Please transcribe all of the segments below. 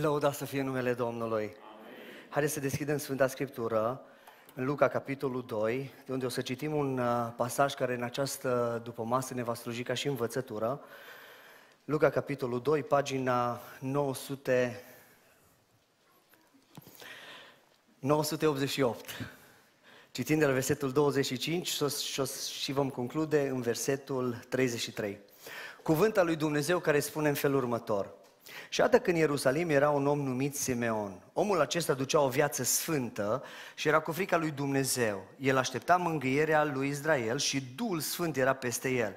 Lăuda să fie numele Domnului. Haideți să deschidem Sfânta Scriptură în Luca, capitolul 2, de unde o să citim un uh, pasaj care în această după masă ne va sluji ca și învățătură. Luca, capitolul 2, pagina 900, 988. Citind de la versetul 25 și vom conclude în versetul 33. Cuvântul lui Dumnezeu care spune în felul următor – și iată că în Ierusalim era un om numit Simeon. Omul acesta ducea o viață sfântă și era cu frica lui Dumnezeu. El aștepta mângâierea lui Israel și Duhul Sfânt era peste el.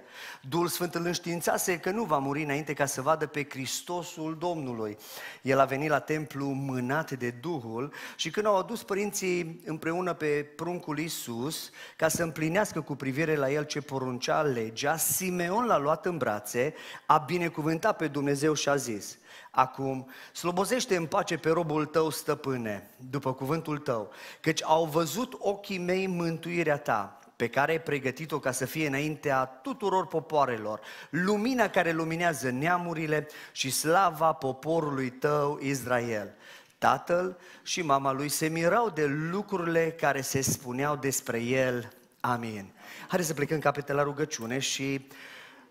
Duhul Sfânt îl înștiințase că nu va muri înainte ca să vadă pe Hristosul Domnului. El a venit la templu mânat de Duhul și când au adus părinții împreună pe pruncul Isus ca să împlinească cu privire la el ce poruncea legea, Simeon l-a luat în brațe, a binecuvântat pe Dumnezeu și a zis, acum, slobozește în pace pe robul tău, stăpâne, după cuvântul tău, căci au văzut ochii mei mântuirea ta, pe care ai pregătit-o ca să fie înaintea tuturor popoarelor, lumina care luminează neamurile și slava poporului tău, Israel. Tatăl și mama lui se mirau de lucrurile care se spuneau despre el. Amin. Haideți să plecăm capete la rugăciune și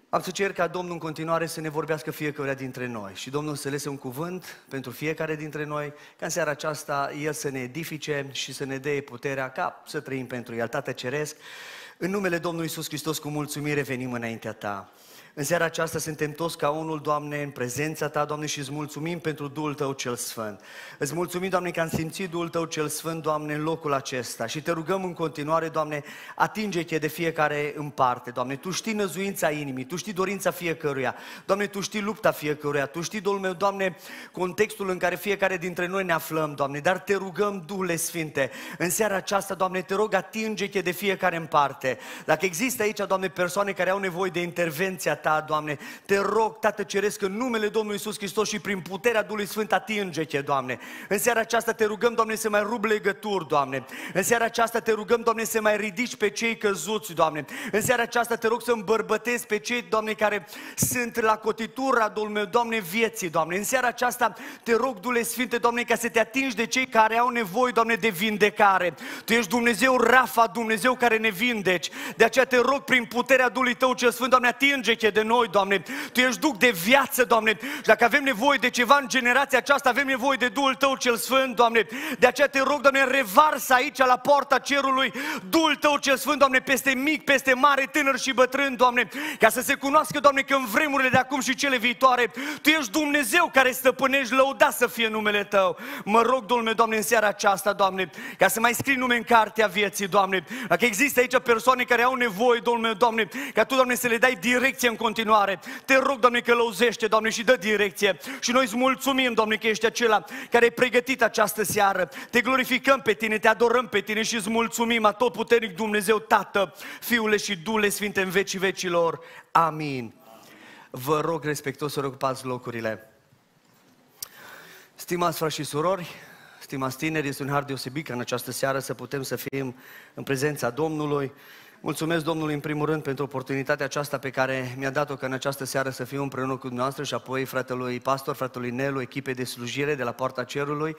am să cer ca Domnul în continuare să ne vorbească fiecare dintre noi și Domnul să lese un cuvânt pentru fiecare dintre noi, ca în seara aceasta El să ne edifice și să ne dea puterea ca să trăim pentru El. Tată Ceresc, în numele Domnului Isus Hristos cu mulțumire venim înaintea Ta. În seara aceasta suntem toți ca unul, Doamne, în prezența Ta, Doamne, și îți mulțumim pentru Duhul Tău cel Sfânt. Îți mulțumim, Doamne, că am simțit Duhul Tău cel Sfânt, Doamne, în locul acesta și te rugăm în continuare, Doamne, atinge-te de fiecare în parte, Doamne. Tu știi năzuința inimii, Tu știi dorința fiecăruia, Doamne, Tu știi lupta fiecăruia, Tu știi, Domnul meu, Doamne, contextul în care fiecare dintre noi ne aflăm, Doamne, dar te rugăm, Duhule Sfinte, în seara aceasta, Doamne, te rog, atinge-te de fiecare în parte. Dacă există aici, Doamne, persoane care au nevoie de intervenția Ta, Doamne. Te rog, Tată Ceresc, în numele Domnului Isus Hristos și prin puterea Duhului Sfânt atinge-te, Doamne. În seara aceasta te rugăm, Doamne, să mai rub legături, Doamne. În seara aceasta te rugăm, Doamne, să mai ridici pe cei căzuți, Doamne. În seara aceasta te rog să îmbărbătezi pe cei, Doamne, care sunt la cotitura, Domnul meu, Doamne, vieții, Doamne. În seara aceasta te rog, Duhul Sfinte, Doamne, ca să te atingi de cei care au nevoie, Doamne, de vindecare. Tu ești Dumnezeu Rafa, Dumnezeu care ne vindeci. De aceea te rog, prin puterea Duhului Tău cel Sfânt, Doamne, atinge-te de noi, Doamne. Tu ești Duh de viață, Doamne. Și dacă avem nevoie de ceva în generația aceasta, avem nevoie de Duhul Tău cel Sfânt, Doamne. De aceea te rog, Doamne, revarsă aici la poarta cerului Duhul Tău cel Sfânt, Doamne, peste mic, peste mare, tânăr și bătrân, Doamne, ca să se cunoască, Doamne, că în vremurile de acum și cele viitoare, Tu ești Dumnezeu care stăpânești, lăuda să fie numele Tău. Mă rog, Domnule, Doamne, în seara aceasta, Doamne, ca să mai scrii nume în cartea vieții, Doamne. Dacă există aici persoane care au nevoie, Domnule, Doamne, ca Tu, Doamne, să le dai direcție în continuare. Te rog, Doamne, că lăuzește, Doamne, și dă direcție. Și noi îți mulțumim, Doamne, că ești acela care ai pregătit această seară. Te glorificăm pe Tine, te adorăm pe Tine și îți mulțumim a tot puternic Dumnezeu, Tată, Fiule și Dule Sfinte în vecii vecilor. Amin. Vă rog respectos să ocupați locurile. Stimați frați și surori, stimați tineri, este un har deosebit ca în această seară să putem să fim în prezența Domnului. Mulțumesc Domnului în primul rând pentru oportunitatea aceasta pe care mi-a dat-o ca în această seară să fiu împreună cu dumneavoastră și apoi fratelui pastor, fratelui Nelu, echipe de slujire de la Poarta Cerului,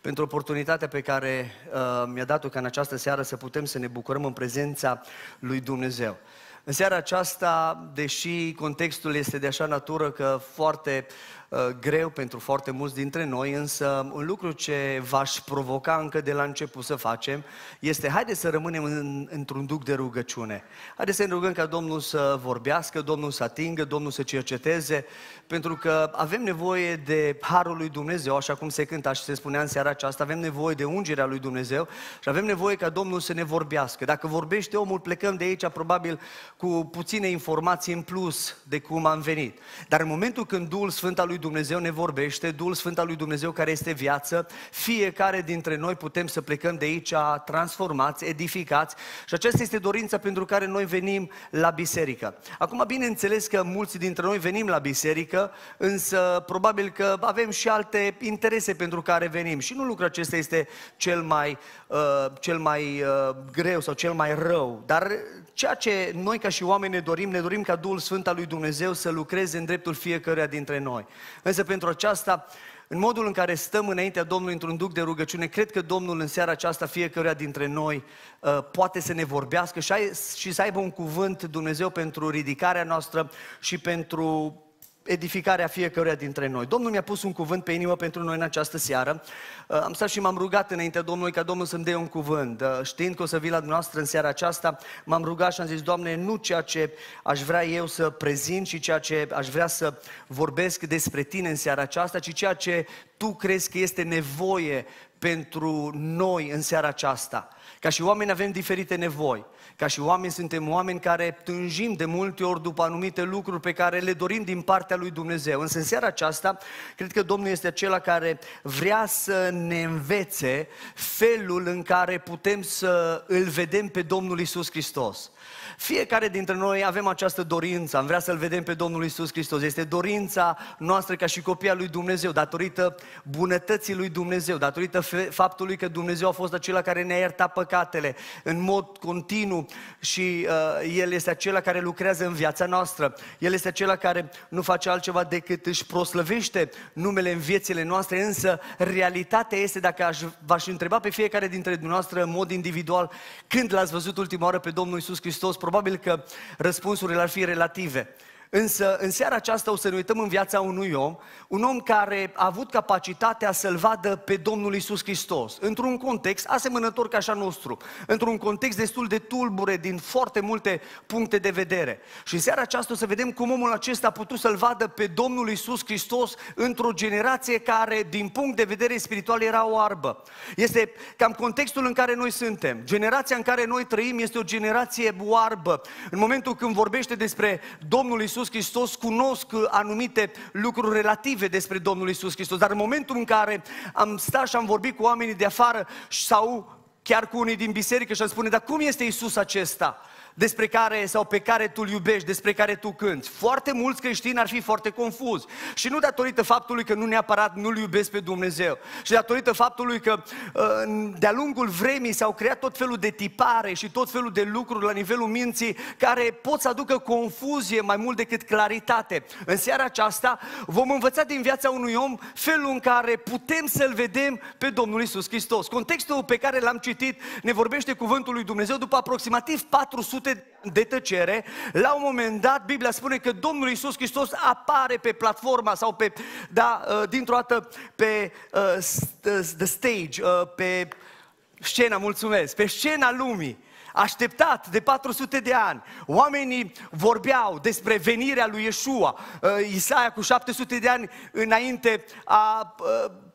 pentru oportunitatea pe care uh, mi-a dat-o ca în această seară să putem să ne bucurăm în prezența lui Dumnezeu. În seara aceasta, deși contextul este de așa natură că foarte uh, greu pentru foarte mulți dintre noi, însă un lucru ce v-aș provoca încă de la început să facem este haideți să rămânem în, într-un duc de rugăciune. Haideți să ne rugăm ca Domnul să vorbească, Domnul să atingă, Domnul să cerceteze, pentru că avem nevoie de Harul lui Dumnezeu, așa cum se cânta și se spunea în seara aceasta, avem nevoie de ungerea lui Dumnezeu și avem nevoie ca Domnul să ne vorbească. Dacă vorbește omul, plecăm de aici probabil cu puține informații în plus de cum am venit. Dar în momentul când Duhul Sfânt al lui Dumnezeu ne vorbește, Duhul Sfânt al lui Dumnezeu care este viață, fiecare dintre noi putem să plecăm de aici transformați, edificați și aceasta este dorința pentru care noi venim la biserică. Acum, bineînțeles că mulți dintre noi venim la biserică, însă probabil că avem și alte interese pentru care venim și nu lucrul acesta este cel mai, uh, cel mai uh, greu sau cel mai rău, dar ceea ce noi ca și oameni ne dorim, ne dorim ca Duhul Sfânt al lui Dumnezeu să lucreze în dreptul fiecăruia dintre noi. Însă pentru aceasta în modul în care stăm înaintea Domnului într-un duc de rugăciune, cred că Domnul în seara aceasta, fiecăruia dintre noi, uh, poate să ne vorbească și să aibă un cuvânt Dumnezeu pentru ridicarea noastră și pentru edificarea fiecăruia dintre noi. Domnul mi-a pus un cuvânt pe inimă pentru noi în această seară. Uh, am stat și m-am rugat înaintea Domnului ca Domnul să-mi dea un cuvânt. Uh, știind că o să vii la dumneavoastră în seara aceasta, m-am rugat și am zis, Doamne, nu ceea ce aș vrea eu să prezint și ceea ce aș vrea să vorbesc despre Tine în seara aceasta, ci ceea ce Tu crezi că este nevoie pentru noi în seara aceasta. Ca și oameni avem diferite nevoi. Ca și oameni suntem oameni care tânjim de multe ori după anumite lucruri pe care le dorim din partea lui Dumnezeu. Însă în seara aceasta, cred că Domnul este acela care vrea să ne învețe felul în care putem să îl vedem pe Domnul Isus Hristos. Fiecare dintre noi avem această dorință, am vrea să-L vedem pe Domnul Isus Hristos. Este dorința noastră ca și copia lui Dumnezeu, datorită bunătății lui Dumnezeu, datorită faptului că Dumnezeu a fost acela care ne-a iertat păcatele în mod continuu și uh, El este acela care lucrează în viața noastră. El este acela care nu face altceva decât își proslăvește numele în viețile noastre, însă realitatea este, dacă aș, v-aș întreba pe fiecare dintre dumneavoastră în mod individual, când l-ați văzut ultima oară pe Domnul Isus Hristos, probabil că răspunsurile ar fi relative. Însă, în seara aceasta o să ne uităm în viața unui om, un om care a avut capacitatea să-L vadă pe Domnul Isus Hristos, într-un context asemănător ca așa nostru, într-un context destul de tulbure din foarte multe puncte de vedere. Și în seara aceasta o să vedem cum omul acesta a putut să-L vadă pe Domnul Isus Hristos într-o generație care, din punct de vedere spiritual, era oarbă. Este cam contextul în care noi suntem. Generația în care noi trăim este o generație oarbă. În momentul când vorbește despre Domnul Isus Iisus Hristos cunosc anumite lucruri relative despre Domnul Iisus Hristos, dar în momentul în care am stat și am vorbit cu oamenii de afară sau chiar cu unii din biserică și am spune, dar cum este Iisus acesta? Despre care sau pe care tu îl iubești, despre care tu cânți. Foarte mulți creștini ar fi foarte confuzi. Și nu datorită faptului că nu neapărat nu-L iubesc pe Dumnezeu, și datorită faptului că uh, de-a lungul vremii s-au creat tot felul de tipare și tot felul de lucruri la nivelul minții care pot să aducă confuzie mai mult decât claritate. În seara aceasta vom învăța din viața unui om felul în care putem să-L vedem pe Domnul Isus Hristos. Contextul pe care l-am citit ne vorbește cuvântul lui Dumnezeu după aproximativ 400 de tăcere, la un moment dat Biblia spune că Domnul Isus Hristos apare pe platforma sau pe, da, uh, dintr-o dată pe uh, the stage, uh, pe scena, mulțumesc, pe scena lumii așteptat de 400 de ani. Oamenii vorbeau despre venirea lui Iesua. Isaia cu 700 de ani înainte a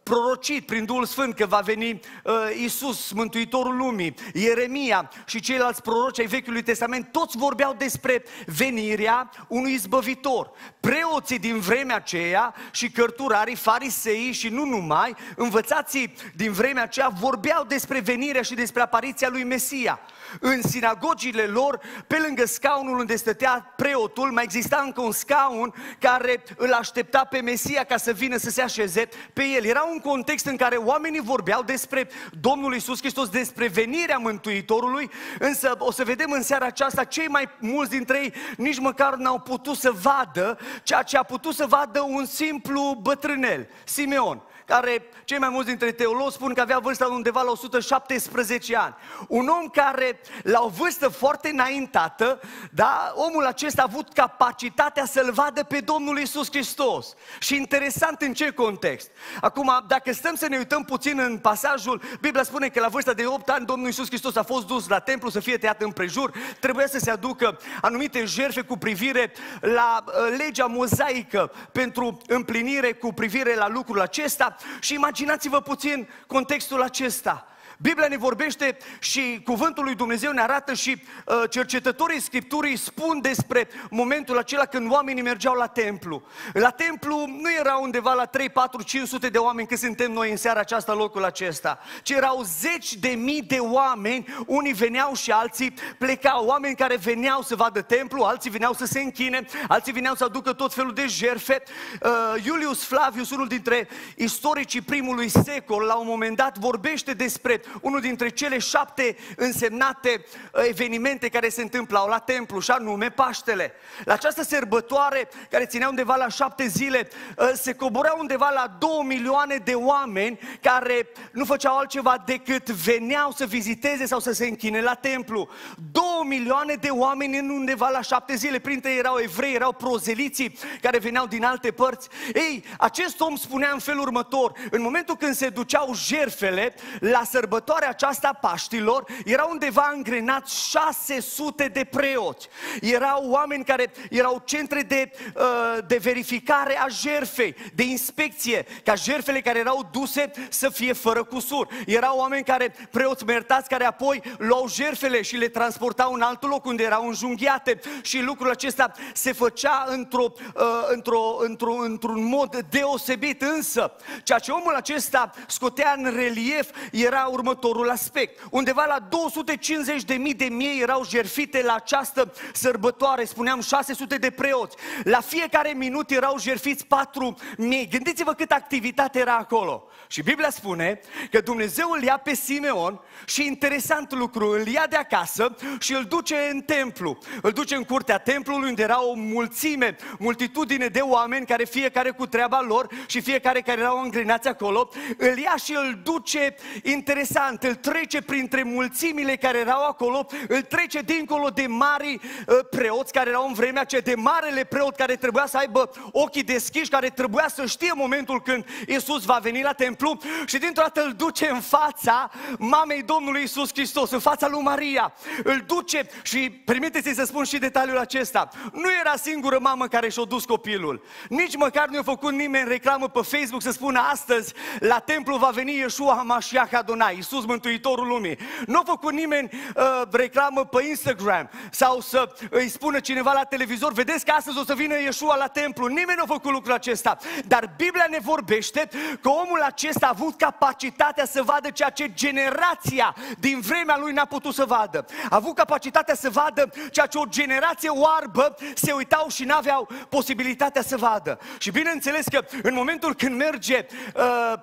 prorocit prin Duhul Sfânt că va veni uh, Isus, Mântuitorul lumii, Ieremia și ceilalți proroci ai Vechiului Testament, toți vorbeau despre venirea unui izbăvitor. Preoții din vremea aceea și cărturarii, farisei și nu numai, învățații din vremea aceea vorbeau despre venirea și despre apariția lui Mesia. În sinagogile lor, pe lângă scaunul unde stătea preotul, mai exista încă un scaun care îl aștepta pe Mesia ca să vină să se așeze pe el. Era un context în care oamenii vorbeau despre Domnul Isus Hristos, despre venirea Mântuitorului, însă o să vedem în seara aceasta, cei mai mulți dintre ei nici măcar n-au putut să vadă ceea ce a putut să vadă un simplu bătrânel, Simeon care cei mai mulți dintre teologi spun că avea vârsta undeva la 117 ani. Un om care la o vârstă foarte înaintată, da, omul acesta a avut capacitatea să-L vadă pe Domnul Isus Hristos. Și interesant în ce context. Acum, dacă stăm să ne uităm puțin în pasajul, Biblia spune că la vârsta de 8 ani Domnul Isus Hristos a fost dus la templu să fie tăiat în prejur, trebuia să se aducă anumite jerfe cu privire la uh, legea mozaică pentru împlinire cu privire la lucrul acesta și imaginați-vă puțin contextul acesta. Biblia ne vorbește și cuvântul lui Dumnezeu ne arată și uh, cercetătorii Scripturii spun despre momentul acela când oamenii mergeau la templu. La templu nu era undeva la 3, 4, 500 de oameni cât suntem noi în seara aceasta, locul acesta, ci erau zeci de mii de oameni, unii veneau și alții plecau, oameni care veneau să vadă templu, alții veneau să se închine, alții veneau să aducă tot felul de jerfe. Uh, Iulius Flavius, unul dintre istoricii primului secol, la un moment dat vorbește despre unul dintre cele șapte însemnate uh, evenimente care se întâmplau la templu, și anume Paștele. La această sărbătoare, care ținea undeva la șapte zile, uh, se coborea undeva la două milioane de oameni care nu făceau altceva decât veneau să viziteze sau să se închine la templu. Două milioane de oameni în undeva la șapte zile, printre ei erau evrei, erau prozeliții care veneau din alte părți. Ei, acest om spunea în felul următor, în momentul când se duceau jerfele, la sărbătoarea aceasta Paștilor, erau undeva îngrenați 600 de preoți. Erau oameni care erau centre de, uh, de verificare a jerfei, de inspecție, ca jerfele care erau duse să fie fără cusur. Erau oameni care, preoți mertați, care apoi luau jerfele și le transportau în alt loc unde erau înjunghiate și lucrul acesta se făcea într-o, uh, într-o, într-o, într-un mod deosebit, însă ceea ce omul acesta scotea în relief era următorul aspect. Undeva la 250 de mii de miei erau jerfite la această sărbătoare, spuneam 600 de preoți. La fiecare minut erau jerfiți 4 mii. Gândiți-vă cât activitate era acolo. Și Biblia spune că Dumnezeu îl ia pe Simeon și interesant lucru, îl ia de acasă și îl duce în templu. Îl duce în curtea templului unde era o mulțime, multitudine de oameni care fiecare cu treaba lor și fiecare care erau îngrinați acolo. Îl ia și îl duce interesant, îl trece printre mulțimile care erau acolo, îl trece dincolo de mari uh, preoți care erau în vremea aceea, de marele preot care trebuia să aibă ochii deschiși, care trebuia să știe momentul când Isus va veni la templu și dintr-o dată îl duce în fața mamei Domnului Isus Hristos, în fața lui Maria. Îl duce și permiteți să spun și detaliul acesta. Nu era singură mamă care și-a dus copilul. Nici măcar nu a făcut nimeni reclamă pe Facebook să spună astăzi la templu va veni Yeshua HaMashiach Adonai, Iisus Mântuitorul lumii. Nu a făcut nimeni uh, reclamă pe Instagram sau să îi spună cineva la televizor, vedeți că astăzi o să vină Yeshua la templu. Nimeni nu a făcut lucrul acesta. Dar Biblia ne vorbește că omul acesta a avut capacitatea să vadă ceea ce generația din vremea lui n-a putut să vadă. A avut capacitatea să vadă ceea ce o generație oarbă se uitau și n-aveau posibilitatea să vadă. Și bineînțeles că în momentul când merge uh,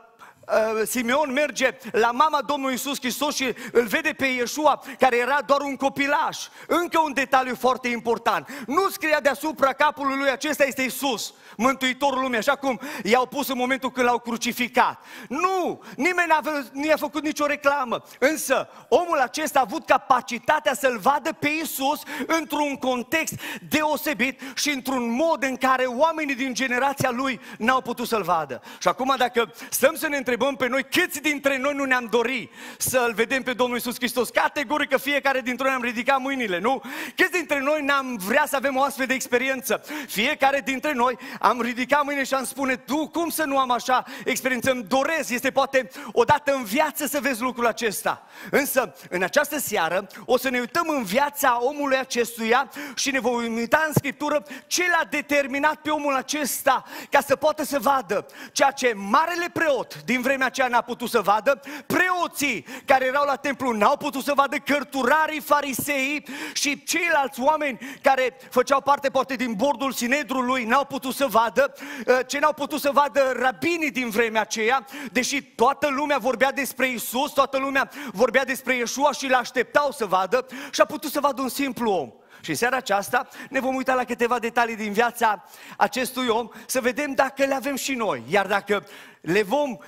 uh, Simeon merge la mama Domnului Isus Hristos și îl vede pe Iesua, care era doar un copilaș. Încă un detaliu foarte important. Nu scria deasupra capului lui, acesta este Isus, Mântuitorul lumii, așa cum i-au pus în momentul când l-au crucificat. Nu, nimeni nu i-a făcut nicio reclamă. Însă, omul acesta a avut capacitatea să-l vadă pe Isus într-un context deosebit și într-un mod în care oamenii din generația lui n-au putut să-l vadă. Și acum, dacă stăm să ne întrebăm întrebăm pe noi câți dintre noi nu ne-am dori să-L vedem pe Domnul Isus Hristos. Categoric că fiecare dintre noi am ridicat mâinile, nu? Câți dintre noi n-am vrea să avem o astfel de experiență? Fiecare dintre noi am ridicat mâinile și am spune, tu cum să nu am așa experiență? Îmi doresc, este poate odată în viață să vezi lucrul acesta. Însă, în această seară, o să ne uităm în viața omului acestuia și ne vom uita în Scriptură ce l-a determinat pe omul acesta ca să poată să vadă ceea ce marele preot din vremea aceea n-a putut să vadă, preoții care erau la templu n-au putut să vadă, cărturarii, farisei și ceilalți oameni care făceau parte poate din bordul sinedrului n-au putut să vadă, uh, ce n-au putut să vadă rabinii din vremea aceea, deși toată lumea vorbea despre Isus, toată lumea vorbea despre Iesua și l-așteptau să vadă și a putut să vadă un simplu om. Și în seara aceasta ne vom uita la câteva detalii din viața acestui om, să vedem dacă le avem și noi. Iar dacă le vom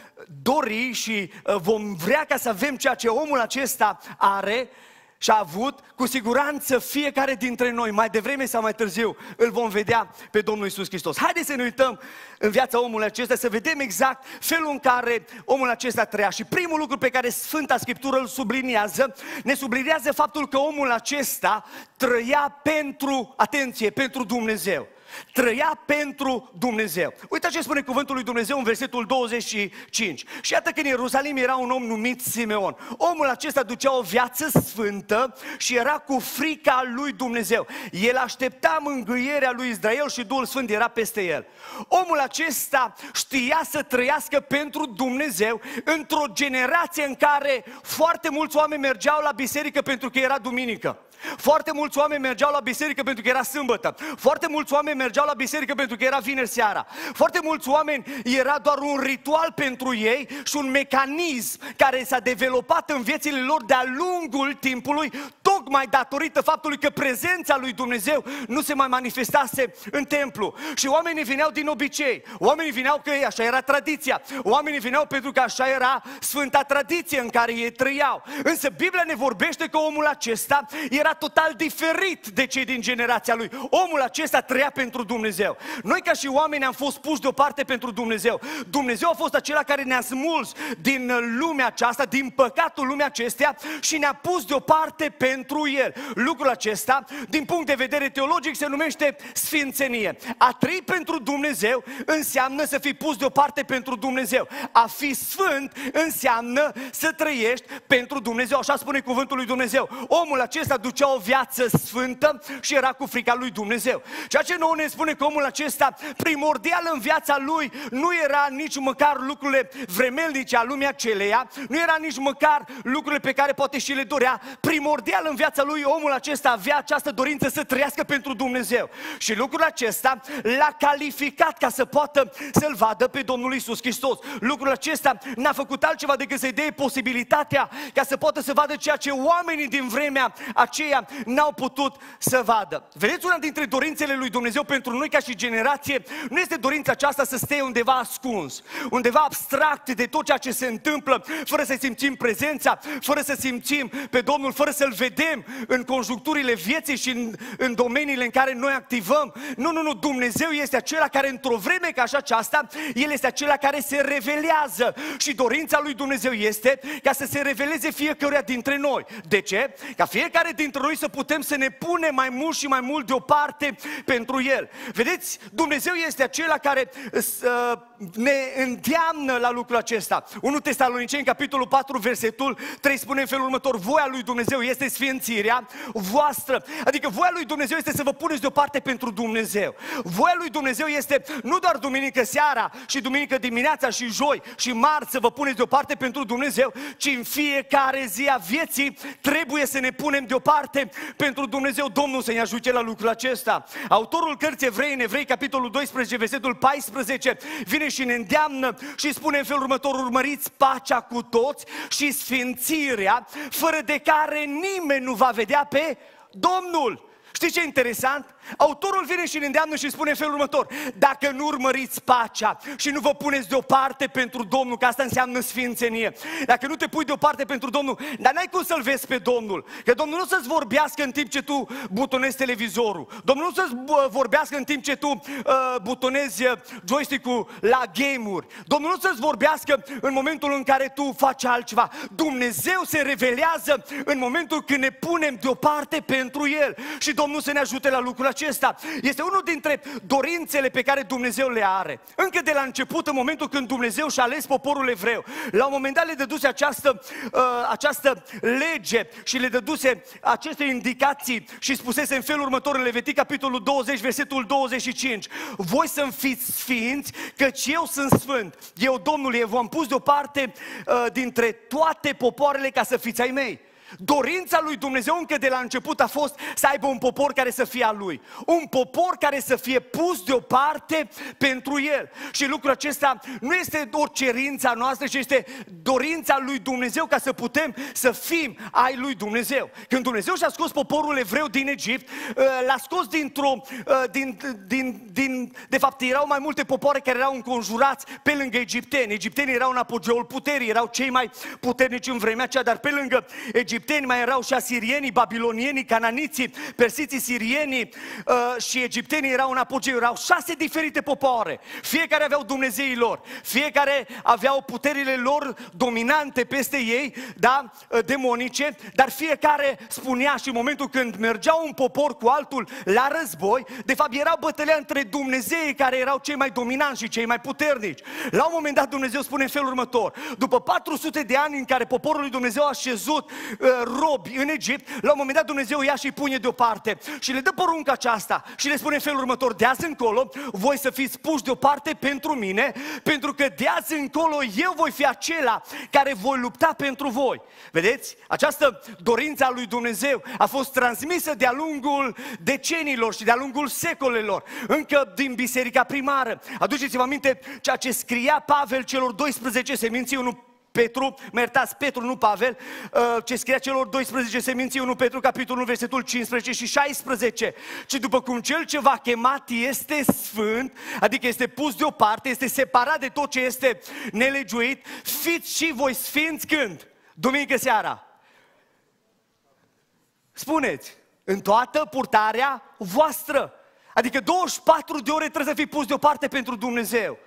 dori și uh, vom vrea ca să avem ceea ce omul acesta are, și a avut, cu siguranță fiecare dintre noi, mai devreme sau mai târziu, îl vom vedea pe Domnul Isus Hristos. Haideți să ne uităm în viața omului acesta, să vedem exact felul în care omul acesta trăia. Și primul lucru pe care Sfânta Scriptură îl subliniază, ne subliniază faptul că omul acesta trăia pentru, atenție, pentru Dumnezeu. Trăia pentru Dumnezeu. Uite ce spune cuvântul lui Dumnezeu în versetul 25. Și iată că în Ierusalim era un om numit Simeon. Omul acesta ducea o viață sfântă și era cu frica lui Dumnezeu. El aștepta mângâierea lui Israel și Duhul Sfânt era peste el. Omul acesta știa să trăiască pentru Dumnezeu într-o generație în care foarte mulți oameni mergeau la biserică pentru că era duminică. Foarte mulți oameni mergeau la biserică pentru că era sâmbătă. Foarte mulți oameni mergeau la biserică pentru că era vineri seara. Foarte mulți oameni era doar un ritual pentru ei și un mecanism care s-a dezvoltat în viețile lor de-a lungul timpului, tocmai datorită faptului că prezența lui Dumnezeu nu se mai manifestase în templu. Și oamenii vineau din obicei, oamenii vineau că așa era tradiția, oamenii vineau pentru că așa era sfânta tradiție în care ei trăiau. Însă Biblia ne vorbește că omul acesta era total diferit de cei din generația lui. Omul acesta trăia pentru Dumnezeu. Noi ca și oameni am fost puși deoparte pentru Dumnezeu. Dumnezeu a fost acela care ne-a smuls din lumea aceasta, din păcatul lumea acestea și ne-a pus deoparte pentru El. Lucrul acesta, din punct de vedere teologic, se numește sfințenie. A trăi pentru Dumnezeu înseamnă să fii pus deoparte pentru Dumnezeu. A fi sfânt înseamnă să trăiești pentru Dumnezeu. Așa spune cuvântul lui Dumnezeu. Omul acesta ducea o viață sfântă și era cu frica lui Dumnezeu. Ceea ce nouă ne spune că omul acesta primordial în viața lui nu era nici măcar lucrurile vremelnice a lumii aceleia, nu era nici măcar lucrurile pe care poate și le dorea. Primordial în viața lui omul acesta avea această dorință să trăiască pentru Dumnezeu. Și lucrul acesta l-a calificat ca să poată să-L vadă pe Domnul Isus Hristos. Lucrul acesta n-a făcut altceva decât să-i dea posibilitatea ca să poată să vadă ceea ce oamenii din vremea aceea n-au putut să vadă. Vedeți, una dintre dorințele lui Dumnezeu pentru noi ca și generație nu este dorința aceasta să stea undeva ascuns, undeva abstract de tot ceea ce se întâmplă, fără să simțim prezența, fără să simțim pe Domnul, fără să-L vedem în conjuncturile vieții și în, în domeniile în care noi activăm. Nu, nu, nu, Dumnezeu este acela care într-o vreme ca așa aceasta, El este acela care se revelează și dorința lui Dumnezeu este ca să se reveleze fiecăruia dintre noi. De ce? Ca fiecare dintre noi să putem să ne punem mai mult și mai mult deoparte pentru El. Vedeți, Dumnezeu este acela care uh, ne îndeamnă la lucrul acesta. 1 Tesaloniceni, capitolul 4, versetul 3 spune în felul următor, voia lui Dumnezeu este sfințirea voastră. Adică voia lui Dumnezeu este să vă puneți deoparte pentru Dumnezeu. Voia lui Dumnezeu este nu doar duminică seara și duminică dimineața și joi și marți să vă puneți deoparte pentru Dumnezeu, ci în fiecare zi a vieții trebuie să ne punem deoparte pentru Dumnezeu. Domnul să ne ajute la lucrul acesta. Autorul cărții Evrei, în Evrei, capitolul 12, versetul 14, vine și ne îndeamnă și spune în felul următor, urmăriți pacea cu toți și sfințirea, fără de care nimeni nu va vedea pe Domnul. Știți ce e interesant? Autorul vine și ne îndeamnă și spune în felul următor, dacă nu urmăriți pacea și nu vă puneți deoparte pentru Domnul, că asta înseamnă sfințenie, dacă nu te pui deoparte pentru Domnul, dar n-ai cum să-L vezi pe Domnul, că Domnul nu să-ți vorbească în timp ce tu butonezi televizorul, Domnul nu să-ți vorbească în timp ce tu uh, butonezi uh, joystick-ul la game-uri, Domnul nu să-ți vorbească în momentul în care tu faci altceva, Dumnezeu se revelează în momentul când ne punem deoparte pentru El. Și Domnul să ne ajute la lucrul acesta. Este unul dintre dorințele pe care Dumnezeu le are. Încă de la început, în momentul când Dumnezeu și-a ales poporul evreu, la un moment dat le dăduse această, uh, această lege și le dăduse aceste indicații și spusese în felul următor în Levitic, capitolul 20, versetul 25. Voi să-mi fiți sfinți, căci eu sunt sfânt. Eu, Domnul, eu v-am pus deoparte uh, dintre toate popoarele ca să fiți ai mei. Dorința lui Dumnezeu încă de la început a fost să aibă un popor care să fie al lui. Un popor care să fie pus deoparte pentru el. Și lucrul acesta nu este o cerința noastră, ci este dorința lui Dumnezeu ca să putem să fim ai lui Dumnezeu. Când Dumnezeu și-a scos poporul evreu din Egipt, uh, l-a scos dintr-o, uh, din, din, din, de fapt erau mai multe popoare care erau înconjurați pe lângă egipteni. Egiptenii erau în apogeul puterii, erau cei mai puternici în vremea aceea, dar pe lângă Egipt egipteni, mai erau și asirienii, babilonienii, cananiții, persiții, sirienii uh, și egiptenii erau în apogeu. Erau șase diferite popoare. Fiecare aveau Dumnezeii lor. Fiecare aveau puterile lor dominante peste ei, da, uh, demonice, dar fiecare spunea și în momentul când mergea un popor cu altul la război, de fapt era bătălia între Dumnezeii care erau cei mai dominanți și cei mai puternici. La un moment dat Dumnezeu spune în felul următor, după 400 de ani în care poporul lui Dumnezeu a șezut uh, robi în Egipt, la un moment dat Dumnezeu ia și îi pune deoparte și le dă porunca aceasta și le spune în felul următor, de azi încolo voi să fiți puși deoparte pentru mine, pentru că de azi încolo eu voi fi acela care voi lupta pentru voi. Vedeți? Această dorință a lui Dumnezeu a fost transmisă de-a lungul decenilor și de-a lungul secolelor, încă din biserica primară. Aduceți-vă aminte ceea ce scria Pavel celor 12 seminții, unul Petru, mă iertați, Petru, nu Pavel, uh, ce scria celor 12 seminții, 1 Petru, capitolul 1, versetul 15 și 16, ci după cum cel ce v-a chemat este sfânt, adică este pus deoparte, este separat de tot ce este nelegiuit, fiți și voi sfinți când? Duminică seara. Spuneți, în toată purtarea voastră. Adică 24 de ore trebuie să fii pus deoparte pentru Dumnezeu.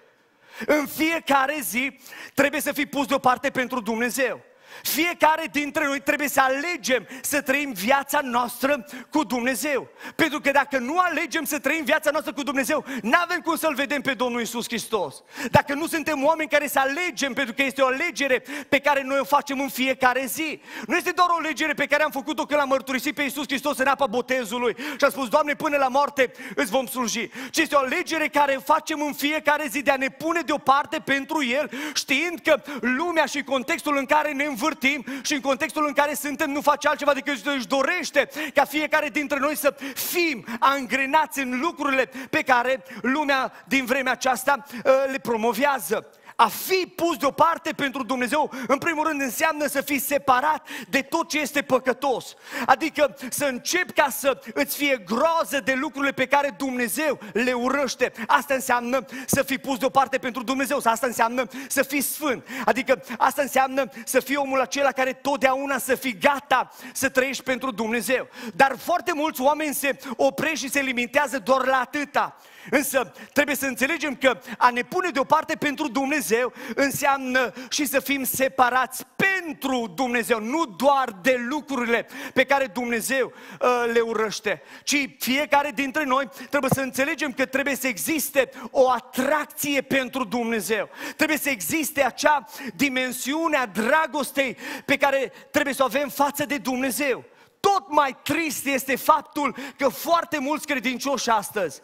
În fiecare zi trebuie să fii pus deoparte pentru Dumnezeu. Fiecare dintre noi trebuie să alegem să trăim viața noastră cu Dumnezeu. Pentru că dacă nu alegem să trăim viața noastră cu Dumnezeu, nu avem cum să-L vedem pe Domnul Isus Hristos. Dacă nu suntem oameni care să alegem, pentru că este o alegere pe care noi o facem în fiecare zi. Nu este doar o alegere pe care am făcut-o când l-am mărturisit pe Isus Hristos în apa botezului și am spus, Doamne, până la moarte îți vom sluji. Ci este o alegere care facem în fiecare zi de a ne pune deoparte pentru El, știind că lumea și contextul în care ne învățăm învârtim și în contextul în care suntem nu face altceva decât își dorește ca fiecare dintre noi să fim angrenați în lucrurile pe care lumea din vremea aceasta uh, le promovează. A fi pus deoparte pentru Dumnezeu, în primul rând, înseamnă să fii separat de tot ce este păcătos. Adică să începi ca să îți fie groază de lucrurile pe care Dumnezeu le urăște. Asta înseamnă să fii pus deoparte pentru Dumnezeu. Asta înseamnă să fii sfânt. Adică asta înseamnă să fii omul acela care totdeauna să fii gata să trăiești pentru Dumnezeu. Dar foarte mulți oameni se opresc și se limitează doar la atâta. Însă trebuie să înțelegem că a ne pune deoparte pentru Dumnezeu înseamnă și să fim separați pentru Dumnezeu, nu doar de lucrurile pe care Dumnezeu uh, le urăște, ci fiecare dintre noi trebuie să înțelegem că trebuie să existe o atracție pentru Dumnezeu. Trebuie să existe acea dimensiune a dragostei pe care trebuie să o avem față de Dumnezeu. Tot mai trist este faptul că foarte mulți credincioși astăzi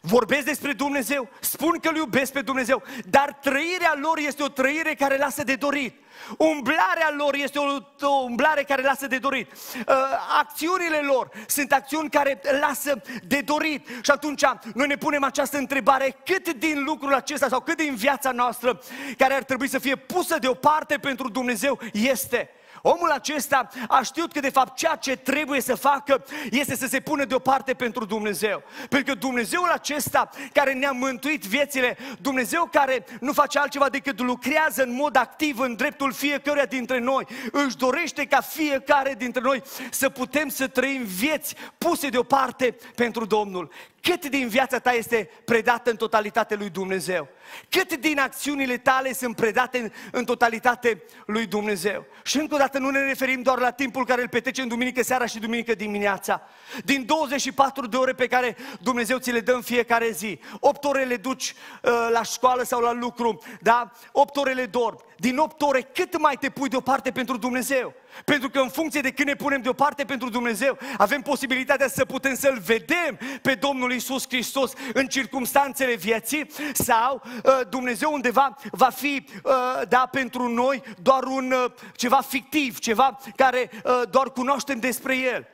vorbesc despre Dumnezeu, spun că îl iubesc pe Dumnezeu, dar trăirea lor este o trăire care lasă de dorit. Umblarea lor este o, o umblare care lasă de dorit. Uh, acțiunile lor sunt acțiuni care lasă de dorit. Și atunci noi ne punem această întrebare, cât din lucrul acesta sau cât din viața noastră care ar trebui să fie pusă deoparte pentru Dumnezeu este Omul acesta a știut că de fapt ceea ce trebuie să facă este să se pună deoparte pentru Dumnezeu. Pentru că Dumnezeul acesta care ne-a mântuit viețile, Dumnezeu care nu face altceva decât lucrează în mod activ în dreptul fiecăruia dintre noi, își dorește ca fiecare dintre noi să putem să trăim vieți puse deoparte pentru Domnul. Cât din viața ta este predată în totalitate lui Dumnezeu? Cât din acțiunile tale sunt predate în, în totalitate lui Dumnezeu? Și încă o dată nu ne referim doar la timpul care îl petrecem duminică seara și duminică dimineața. Din 24 de ore pe care Dumnezeu ți le dă în fiecare zi. 8 ore le duci uh, la școală sau la lucru, da? 8 ore le dormi. Din 8 ore cât mai te pui deoparte pentru Dumnezeu? Pentru că în funcție de când ne punem deoparte pentru Dumnezeu, avem posibilitatea să putem să-L vedem pe Domnul Isus Hristos în circumstanțele vieții sau uh, Dumnezeu undeva va fi, uh, da, pentru noi doar un uh, ceva fictiv, ceva care uh, doar cunoaștem despre El.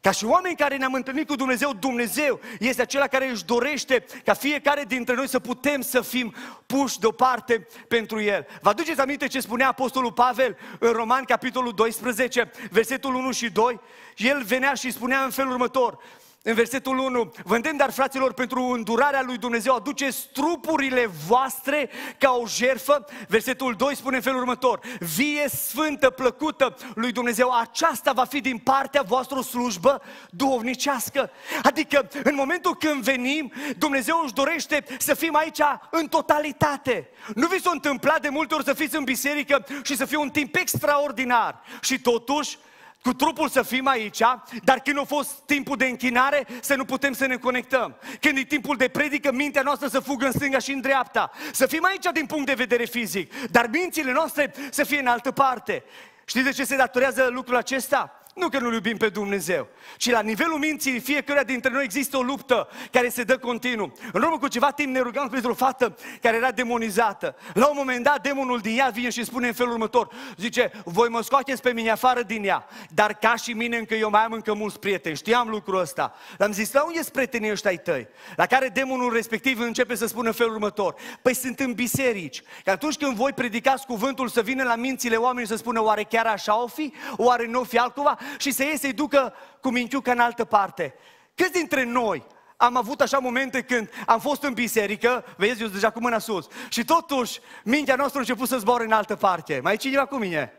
Ca și oameni care ne-am întâlnit cu Dumnezeu, Dumnezeu este acela care își dorește ca fiecare dintre noi să putem să fim puși deoparte pentru El. Vă aduceți aminte ce spunea Apostolul Pavel în Roman, capitolul 12, versetul 1 și 2? El venea și spunea în felul următor, în versetul 1, vă îndemn dar fraților pentru îndurarea lui Dumnezeu, aduceți trupurile voastre ca o jerfă. Versetul 2 spune în felul următor, vie sfântă, plăcută lui Dumnezeu, aceasta va fi din partea voastră slujbă duhovnicească. Adică în momentul când venim, Dumnezeu își dorește să fim aici în totalitate. Nu vi s-a întâmplat de multe ori să fiți în biserică și să fie un timp extraordinar și totuși cu trupul să fim aici, dar când a fost timpul de închinare, să nu putem să ne conectăm. Când e timpul de predică, mintea noastră să fugă în stânga și în dreapta. Să fim aici din punct de vedere fizic, dar mințile noastre să fie în altă parte. Știți de ce se datorează lucrul acesta? Nu că nu iubim pe Dumnezeu, ci la nivelul minții fiecare dintre noi există o luptă care se dă continuu. În urmă cu ceva timp ne rugăm pentru o fată care era demonizată. La un moment dat, demonul din ea vine și spune în felul următor. Zice, voi mă scoateți pe mine afară din ea, dar ca și mine încă eu mai am încă mulți prieteni. Știam lucrul ăsta. L-am zis, la unde sunt prietenii ăștia ai tăi? La care demonul respectiv începe să spună în felul următor. Păi sunt în biserici. Că atunci când voi predicați cuvântul să vină la mințile oamenilor să spună, oare chiar așa o fi? Oare nu o fi altcumva? Și să iei să-i ducă cu minchiuca în altă parte. Câți dintre noi am avut așa momente când am fost în biserică, vezi, eu deja cu mâna sus, și totuși mintea noastră a început să zboare în altă parte. Mai e cineva cu mine?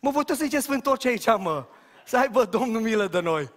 Mă, voi să ziceți ce aici, mă. Să aibă Domnul milă de noi.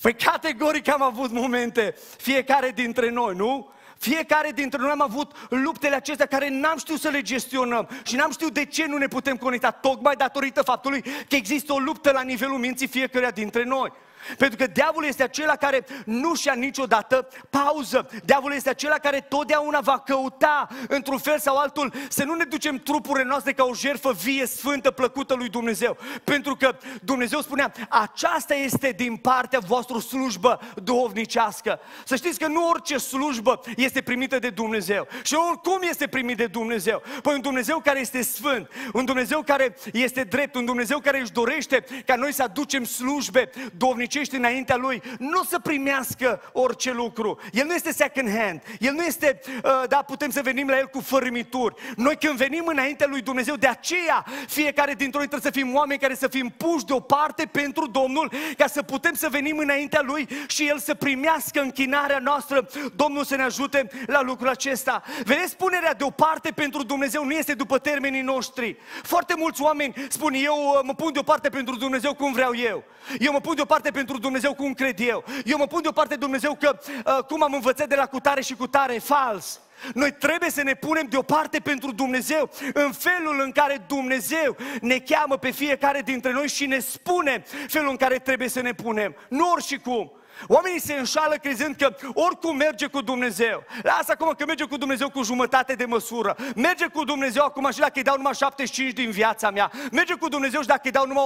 Păi categoric am avut momente, fiecare dintre noi, nu? Fiecare dintre noi am avut luptele acestea care n-am știut să le gestionăm și n-am știut de ce nu ne putem conecta, tocmai datorită faptului că există o luptă la nivelul minții fiecăruia dintre noi. Pentru că diavolul este acela care nu și-a niciodată pauză. Diavolul este acela care totdeauna va căuta, într-un fel sau altul, să nu ne ducem trupurile noastre ca o jerfă vie, sfântă, plăcută lui Dumnezeu. Pentru că Dumnezeu spunea, aceasta este din partea voastră slujbă duhovnicească. Să știți că nu orice slujbă este primită de Dumnezeu. Și oricum este primit de Dumnezeu. Păi un Dumnezeu care este sfânt, un Dumnezeu care este drept, un Dumnezeu care își dorește ca noi să aducem slujbe duhovnicești muncești înaintea Lui, nu să primească orice lucru. El nu este second hand. El nu este, uh, da, putem să venim la El cu fărâmituri. Noi când venim înaintea Lui Dumnezeu, de aceea fiecare dintre noi trebuie să fim oameni care să fim puși deoparte pentru Domnul, ca să putem să venim înaintea Lui și El să primească închinarea noastră. Domnul să ne ajute la lucrul acesta. Vedeți, punerea deoparte pentru Dumnezeu nu este după termenii noștri. Foarte mulți oameni spun, eu uh, mă pun deoparte pentru Dumnezeu cum vreau eu. Eu mă pun deoparte pentru pentru Dumnezeu cum cred eu. Eu mă pun deoparte Dumnezeu că uh, cum am învățat de la cutare și cutare, e fals. Noi trebuie să ne punem deoparte pentru Dumnezeu în felul în care Dumnezeu ne cheamă pe fiecare dintre noi și ne spune felul în care trebuie să ne punem. Nu ori și cum. Oamenii se înșală crezând că oricum merge cu Dumnezeu. Lasă acum că merge cu Dumnezeu cu jumătate de măsură. Merge cu Dumnezeu acum și dacă îi dau numai 75 din viața mea. Merge cu Dumnezeu și dacă îi dau numai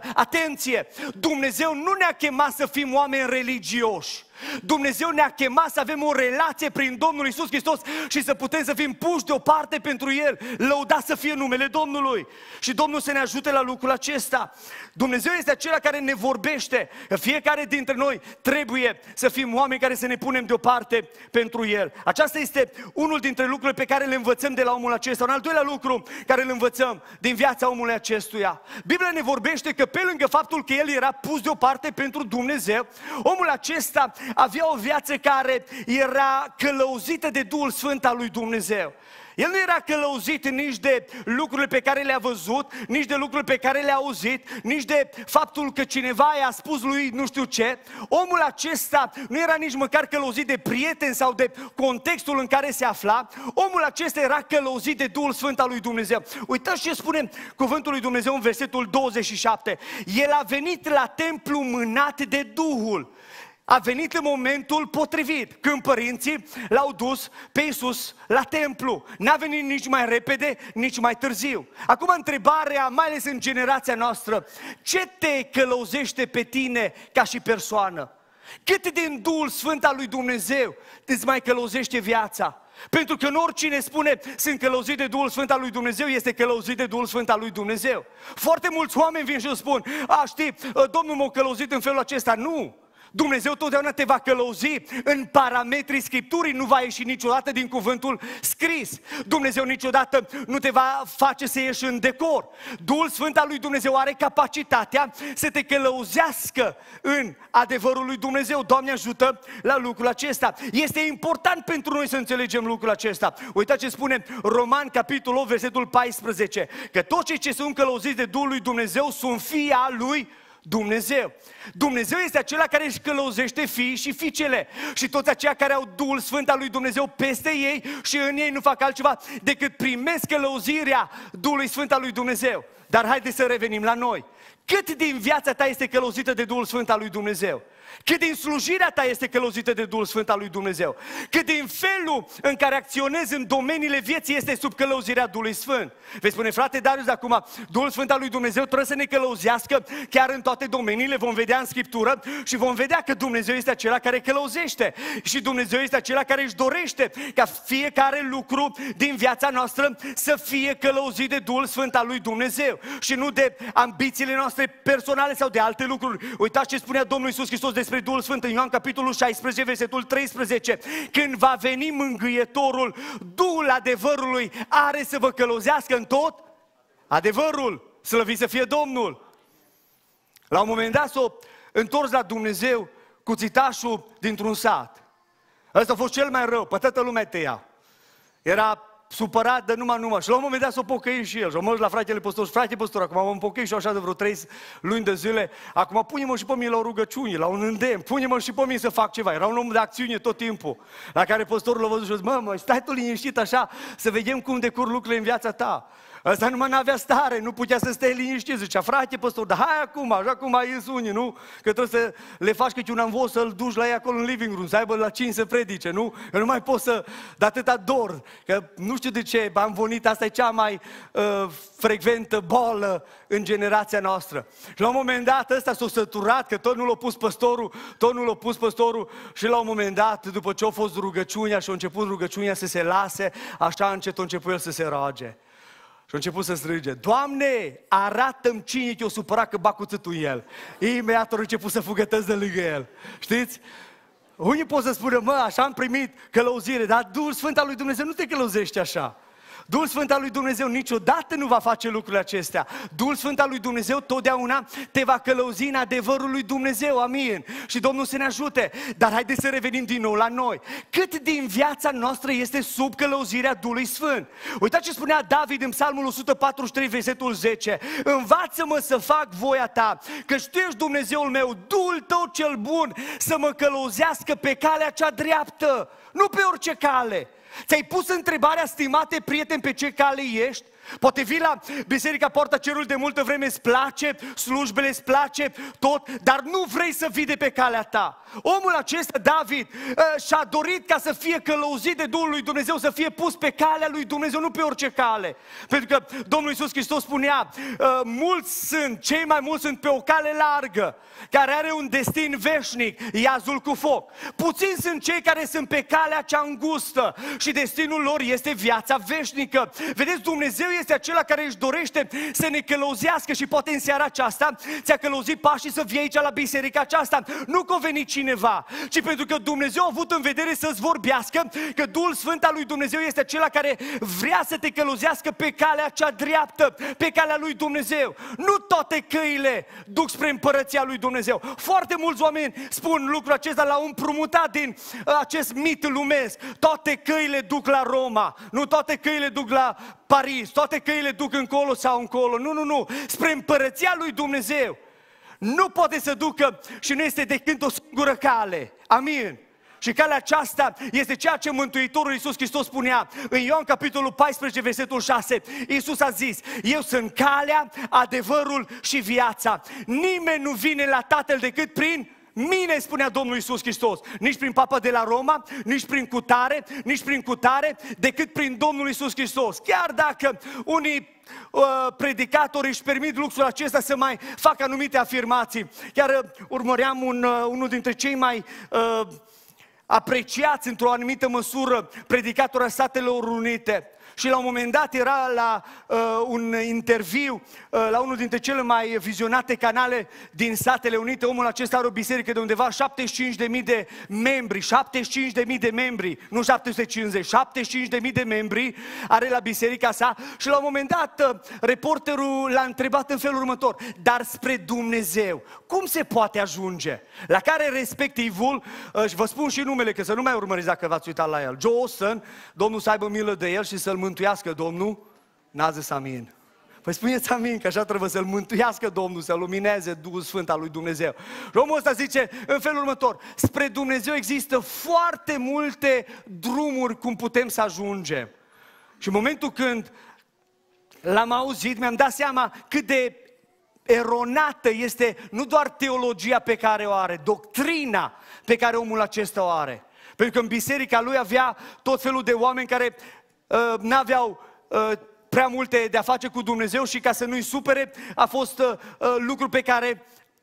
80%. Atenție! Dumnezeu nu ne-a chemat să fim oameni religioși. Dumnezeu ne-a chemat să avem o relație prin Domnul Isus Hristos și să putem să fim puși deoparte pentru El. Lăudat să fie numele Domnului. Și Domnul să ne ajute la lucrul acesta. Dumnezeu este acela care ne vorbește. Că fiecare dintre noi trebuie să fim oameni care să ne punem deoparte pentru El. Aceasta este unul dintre lucrurile pe care le învățăm de la omul acesta. Un al doilea lucru care îl învățăm din viața omului acestuia. Biblia ne vorbește că pe lângă faptul că El era pus deoparte pentru Dumnezeu, omul acesta avea o viață care era călăuzită de Duhul Sfânt al lui Dumnezeu. El nu era călăuzit nici de lucrurile pe care le-a văzut, nici de lucrurile pe care le-a auzit, nici de faptul că cineva i-a spus lui nu știu ce. Omul acesta nu era nici măcar călăuzit de prieteni sau de contextul în care se afla. Omul acesta era călăuzit de Duhul Sfânt al lui Dumnezeu. Uitați ce spune cuvântul lui Dumnezeu în versetul 27. El a venit la templu mânat de Duhul a venit în momentul potrivit, când părinții l-au dus pe Iisus la templu. N-a venit nici mai repede, nici mai târziu. Acum întrebarea, mai ales în generația noastră, ce te călăuzește pe tine ca și persoană? Cât din Duhul Sfânt al lui Dumnezeu îți mai călăuzește viața? Pentru că nu oricine spune sunt călăuzit de Duhul Sfânt al lui Dumnezeu, este călăuzit de Duhul Sfânt al lui Dumnezeu. Foarte mulți oameni vin și spun, a știi, Domnul m-a călăuzit în felul acesta. Nu! Dumnezeu totdeauna te va călăuzi în parametrii Scripturii, nu va ieși niciodată din cuvântul scris. Dumnezeu niciodată nu te va face să ieși în decor. Duhul Sfânt al lui Dumnezeu are capacitatea să te călăuzească în adevărul lui Dumnezeu. Doamne ajută la lucrul acesta. Este important pentru noi să înțelegem lucrul acesta. Uitați ce spune Roman, capitolul 8, versetul 14, că toți cei ce sunt călăuziți de Duhul lui Dumnezeu sunt fii al lui Dumnezeu. Dumnezeu este acela care își călăuzește fiii și fiicele și toți aceia care au Duhul Sfânt al lui Dumnezeu peste ei și în ei nu fac altceva decât primesc călăuzirea Duhului Sfânt al lui Dumnezeu. Dar haideți să revenim la noi. Cât din viața ta este călăuzită de Duhul Sfânt al lui Dumnezeu? Cât din slujirea ta este călăuzită de Duhul Sfânt al lui Dumnezeu, cât din felul în care acționezi în domeniile vieții este sub călăuzirea Duhului Sfânt. Vei spune, frate Darius, de acum, Duhul Sfânt al lui Dumnezeu trebuie să ne călăuzească chiar în toate domeniile, vom vedea în Scriptură și vom vedea că Dumnezeu este acela care călăuzește și Dumnezeu este acela care își dorește ca fiecare lucru din viața noastră să fie călăuzit de Duhul Sfânt al lui Dumnezeu și nu de ambițiile noastre personale sau de alte lucruri. Uitați ce spunea Domnul Isus Hristos despre Duhul Sfânt în Ioan capitolul 16, versetul 13. Când va veni mângâietorul, Duhul adevărului are să vă călăuzească în tot adevărul. Slăvit să fie Domnul! La un moment dat s-o întors la Dumnezeu cu țitașul dintr-un sat. Ăsta a fost cel mai rău, pe toată lumea tăia. Era supărat de numai numai. Și la un moment dat s-o pocăi și el. Și am la fratele păstor, frate păstor, acum am pocăit și așa de vreo trei luni de zile. Acum pune-mă și pe mine la o rugăciune, la un îndemn, pune-mă și pe mine să fac ceva. Era un om de acțiune tot timpul. La care păstorul l-a văzut și a zis, mă, mă, stai tu liniștit așa, să vedem cum decur lucrurile în viața ta. Ăsta nu mai avea stare, nu putea să stea liniștit. Zicea, frate păstor, dar hai acum, așa cum ai ies unii, nu? Că trebuie să le faci câte un anvos să-l duci la ei acolo în living room, să aibă la cine să predice, nu? Că nu mai poți să... De atâta dor, că nu știu de ce, am venit, asta e cea mai uh, frecventă bolă în generația noastră. Și la un moment dat ăsta s-a săturat, că tot nu l-a pus păstorul, tot nu l-a pus păstorul și la un moment dat, după ce a fost rugăciunea și a început rugăciunea să se lase, așa încet a început el să se roage. Și a început să strige, Doamne, arată-mi cine te-o supărat că ba cuțitul el. Imediat a început să fugătăți de lângă el. Știți? Unii pot să spună, mă, așa am primit călăuzire, dar Duhul Sfânt al lui Dumnezeu nu te călăuzește așa. Duhul Sfânt al lui Dumnezeu niciodată nu va face lucrurile acestea. Duhul Sfânt al lui Dumnezeu totdeauna te va călăuzi în adevărul lui Dumnezeu, amin. Și Domnul să ne ajute. Dar haideți să revenim din nou la noi. Cât din viața noastră este sub călăuzirea Duhului Sfânt? Uitați ce spunea David în Psalmul 143, versetul 10. Învață-mă să fac voia ta, că tu ești Dumnezeul meu, Duhul tău cel bun, să mă călăuzească pe calea cea dreaptă, nu pe orice cale. Ți-ai pus întrebarea, stimate prieten, pe ce cale ești? Poate vii la Biserica Poarta Cerului de multă vreme, îți place, slujbele îți place, tot, dar nu vrei să vii de pe calea ta. Omul acesta, David, ă, și-a dorit ca să fie călăuzit de Duhul lui Dumnezeu, să fie pus pe calea lui Dumnezeu, nu pe orice cale. Pentru că Domnul Iisus Hristos spunea, ă, mulți sunt, cei mai mulți sunt pe o cale largă, care are un destin veșnic, iazul cu foc. Puțini sunt cei care sunt pe calea cea îngustă și destinul lor este viața veșnică. Vedeți, Dumnezeu este acela care își dorește să ne călăuzească și poate în seara aceasta ți-a călăuzit pașii să vii aici la biserica aceasta. Nu că a venit cineva, ci pentru că Dumnezeu a avut în vedere să-ți vorbească, că Duhul Sfânt al lui Dumnezeu este acela care vrea să te călăuzească pe calea cea dreaptă, pe calea lui Dumnezeu. Nu toate căile duc spre împărăția lui Dumnezeu. Foarte mulți oameni spun lucrul acesta la un prumutat din uh, acest mit lumesc. Toate căile duc la Roma, nu toate căile duc la Paris, toate căile duc încolo sau încolo. Nu, nu, nu, spre împărăția lui Dumnezeu. Nu poate să ducă și nu este decât o singură cale. Amin. Și calea aceasta este ceea ce Mântuitorul Iisus Hristos spunea în Ioan capitolul 14, versetul 6. Iisus a zis, eu sunt calea, adevărul și viața. Nimeni nu vine la Tatăl decât prin mine, spunea Domnul Isus Hristos, nici prin papa de la Roma, nici prin cutare, nici prin cutare, decât prin Domnul Isus Hristos. Chiar dacă unii uh, predicatori își permit luxul acesta să mai facă anumite afirmații. Chiar uh, urmăream un, uh, unul dintre cei mai uh, apreciați într-o anumită măsură predicatori a Statelor Unite și la un moment dat era la uh, un interviu uh, la unul dintre cele mai vizionate canale din Statele Unite. Omul acesta are o biserică de undeva 75.000 de membri, 75.000 de membri, nu 750, 75.000 de membri are la biserica sa și la un moment dat uh, reporterul l-a întrebat în felul următor, dar spre Dumnezeu, cum se poate ajunge? La care respectivul, uh, și vă spun și numele, că să nu mai urmăriți dacă v-ați uitat la el, Joe Austin, Domnul să aibă milă de el și să-l mântuiască Domnul, n-a zis amin. Păi spuneți amin că așa trebuie să-L mântuiască Domnul, să lumineze Duhul Sfânt al lui Dumnezeu. Romul ăsta zice în felul următor, spre Dumnezeu există foarte multe drumuri cum putem să ajungem. Și în momentul când l-am auzit, mi-am dat seama cât de eronată este nu doar teologia pe care o are, doctrina pe care omul acesta o are. Pentru că în biserica lui avea tot felul de oameni care uh, n-aveau uh, prea multe de a face cu Dumnezeu și ca să nu-i supere, a fost uh, uh, lucru pe care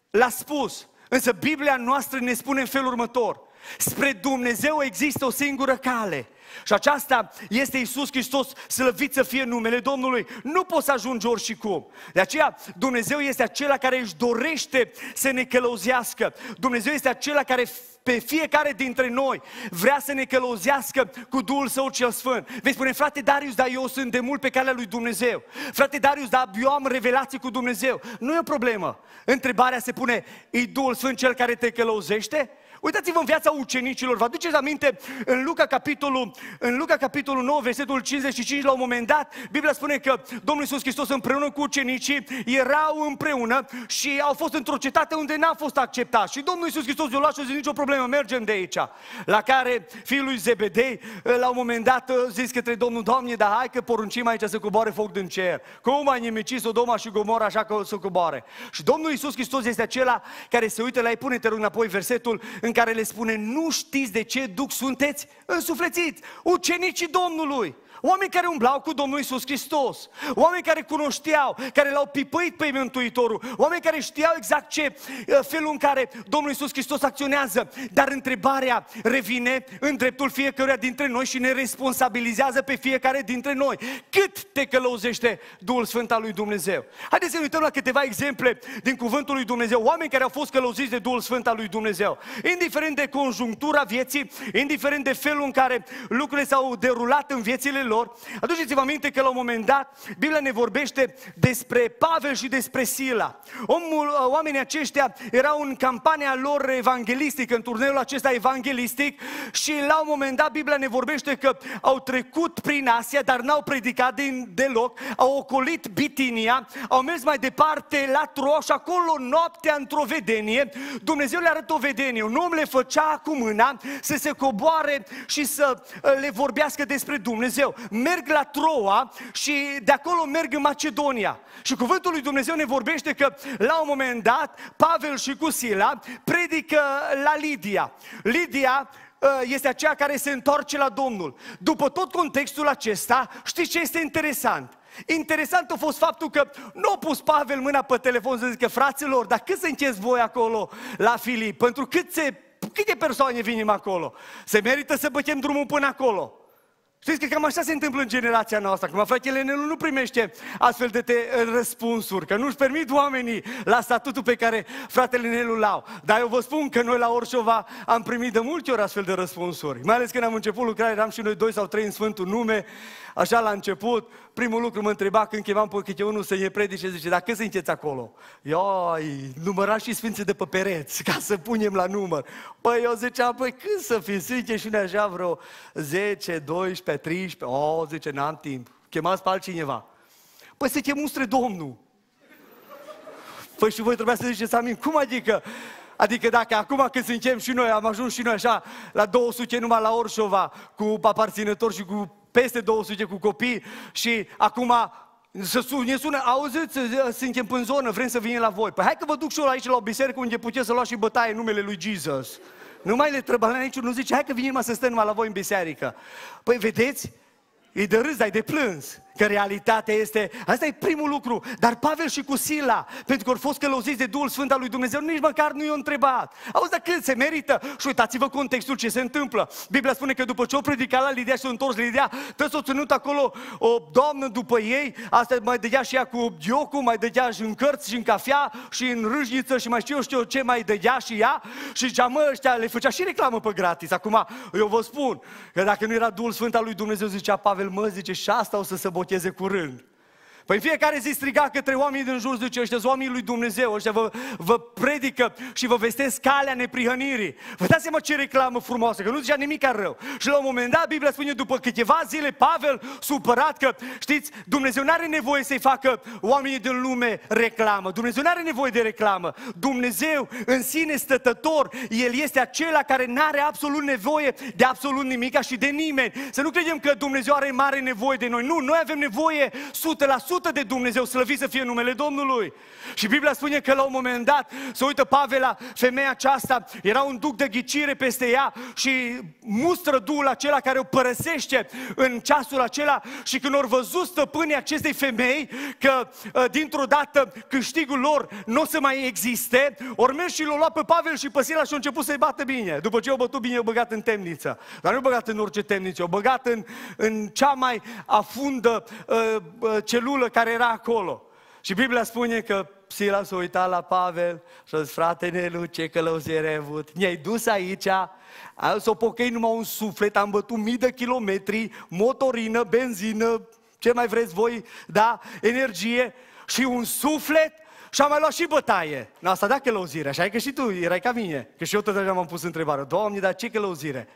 l-a spus. Însă Biblia noastră ne spune în felul următor. Spre Dumnezeu există o singură cale. Și aceasta este Isus Hristos, slăvit să fie numele Domnului. Nu poți să ajungi ori cum. De aceea Dumnezeu este acela care își dorește să ne călăuzească. Dumnezeu este acela care pe fiecare dintre noi vrea să ne călăuzească cu Duhul Său cel Sfânt. Vei spune, frate Darius, dar eu sunt de mult pe calea lui Dumnezeu. Frate Darius, dar eu am revelații cu Dumnezeu. Nu e o problemă. Întrebarea se pune, e Duhul Sfânt cel care te călăuzește? Uitați-vă în viața ucenicilor. Vă aduceți aminte în Luca capitolul, în Luca capitolul 9, versetul 55, la un moment dat, Biblia spune că Domnul Iisus Hristos împreună cu ucenicii erau împreună și au fost într-o cetate unde n-a fost acceptat. Și Domnul Iisus Hristos i-a luat și a zis, nicio problemă, mergem de aici. La care fiul lui Zebedei, la un moment dat, a zis către Domnul, Doamne, dar hai că poruncim aici să coboare foc din cer. Cum ai nimicit Sodoma și Gomora așa că o să coboare? Și Domnul Iisus Hristos este acela care se uită la ei, pune-te rog înapoi versetul în care le spune, nu știți de ce duc sunteți însuflețiți, ucenicii Domnului. Oameni care umblau cu Domnul Isus Hristos, oameni care cunoșteau, care l-au pipăit pe Mântuitorul, oameni care știau exact ce uh, felul în care Domnul Isus Hristos acționează. Dar întrebarea revine în dreptul fiecăruia dintre noi și ne responsabilizează pe fiecare dintre noi. Cât te călăuzește Duhul Sfânt al lui Dumnezeu? Haideți să ne uităm la câteva exemple din Cuvântul lui Dumnezeu, oameni care au fost călăuziți de Duhul Sfânt al lui Dumnezeu. Indiferent de conjunctura vieții, indiferent de felul în care lucrurile s-au derulat în viețile lor, aduceți-vă aminte că la un moment dat Biblia ne vorbește despre Pavel și despre Sila. Omul, oamenii aceștia erau în campania lor evanghelistică, în turneul acesta evanghelistic și la un moment dat Biblia ne vorbește că au trecut prin Asia, dar n-au predicat din, deloc, au ocolit Bitinia, au mers mai departe la Troa și acolo noaptea într-o vedenie, Dumnezeu le arătă o vedenie, un om le făcea cu mâna să se coboare și să le vorbească despre Dumnezeu merg la Troa și de acolo merg în Macedonia. Și cuvântul lui Dumnezeu ne vorbește că la un moment dat Pavel și cu Sila predică la Lidia. Lidia ă, este aceea care se întoarce la Domnul. După tot contextul acesta, știți ce este interesant? Interesant a fost faptul că nu a pus Pavel mâna pe telefon să zică, fraților, dar cât sunteți voi acolo la Filip? Pentru cât se, câte persoane vinim acolo? Se merită să bătem drumul până acolo. Știți că cam așa se întâmplă în generația noastră. Acum fratele Nelu nu primește astfel de te răspunsuri, că nu-și permit oamenii la statutul pe care fratele Nelu l-au. Dar eu vă spun că noi la Orșova am primit de multe ori astfel de răspunsuri. Mai ales când am început lucrarea, eram și noi doi sau trei în Sfântul Nume, așa la început, primul lucru mă întreba când chemam pe câte unul să ne predice, zice, dar cât sunteți acolo? Ioi, numărați și sfinții de pe pereți, ca să punem la număr. Păi eu ziceam, păi când să fim sfinți și noi așa vreo 10, 12, 13, oh, zice, n-am timp. Chemați pe altcineva. Păi se chem spre Domnul. Păi și voi trebuia să ziceți amin. Cum adică? Adică dacă acum când suntem și noi, am ajuns și noi așa la 200 numai la Orșova, cu aparținători și cu peste 200 cu copii și acum să sun, ne sună, auziți, suntem în zonă, vrem să venim la voi. Păi hai că vă duc și eu aici la o biserică unde puteți să luați și bătaie în numele lui Jesus. Nu mai le trebuie, niciun nu zice, hai că venim să stăm numai la voi în biserică. Păi vedeți, e de râs, dar e de plâns. Că realitatea este, asta e primul lucru. Dar Pavel și cu Sila, pentru că au fost călăuziți de Duhul Sfânt al lui Dumnezeu, nici măcar nu i-au întrebat. Auzi, dar cât se merită? Și uitați-vă contextul ce se întâmplă. Biblia spune că după ce o predicat la Lidia și s-a întors Lidia, tot s-a ținut acolo o doamnă după ei, asta mai dădea și ea cu diocul, mai dădea și în cărți și în cafea și în râșniță și mai știu eu știu ce mai dădea și ea și zicea, mă, ăștia le făcea și reclamă pe gratis. Acum, eu vă spun că dacă nu era Duhul Sfânt al lui Dumnezeu, zicea Pavel, mă, zice, și asta o să se boteze curând. Păi fiecare zi striga către oamenii din jur, zice, ăștia oamenii lui Dumnezeu, ăștia vă, vă predică și vă vestesc calea neprihănirii. Vă dați seama ce reclamă frumoasă, că nu zicea nimic rău. Și la un moment dat, Biblia spune, după câteva zile, Pavel, supărat că, știți, Dumnezeu nu are nevoie să-i facă oamenii din lume reclamă. Dumnezeu nu are nevoie de reclamă. Dumnezeu în sine stătător, El este acela care nu are absolut nevoie de absolut nimic și de nimeni. Să nu credem că Dumnezeu are mare nevoie de noi. Nu, noi avem nevoie 100% văzută de Dumnezeu, slăvit să fie numele Domnului. Și Biblia spune că la un moment dat se uită Pavel la femeia aceasta, era un duc de ghicire peste ea și mustră duul acela care o părăsește în ceasul acela și când au văzut stăpânii acestei femei că ă, dintr-o dată câștigul lor nu o să mai existe, ori mers și l-au luat pe Pavel și pe Sila și au început să-i bată bine. După ce au bătut bine, au băgat în temniță. Dar nu au băgat în orice temniță, au băgat în, în cea mai afundă uh, uh, celulă care era acolo. Și Biblia spune că Sila s-a uitat la Pavel și a zis, frate Nelu, ce călăuzire ai avut. Ne-ai dus aici, s-o pocăi numai un suflet, am bătut mii de kilometri, motorină, benzină, ce mai vreți voi, da, energie și un suflet și am mai luat și bătaie. Nu, asta da călăuzire, așa e că și tu erai ca mine. Că și eu tot așa m-am pus întrebarea, Doamne, dar ce călăuzire?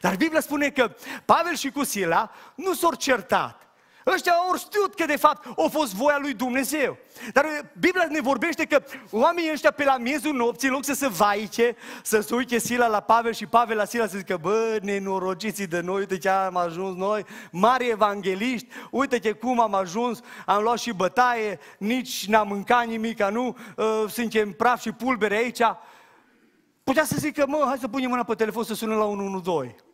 Dar Biblia spune că Pavel și cu Sila nu s-au certat. Ăștia au știut că de fapt a fost voia lui Dumnezeu. Dar Biblia ne vorbește că oamenii ăștia pe la miezul nopții, în loc să se vaice, să se uite Sila la Pavel și Pavel la Sila să zică, bă, nenorociții de noi, uite ce am ajuns noi, mari evangeliști, uite ce cum am ajuns, am luat și bătaie, nici n-am mâncat nimic, nu, uh, suntem praf și pulbere aici. Putea să zică, mă, hai să punem mâna pe telefon să sunăm la 112.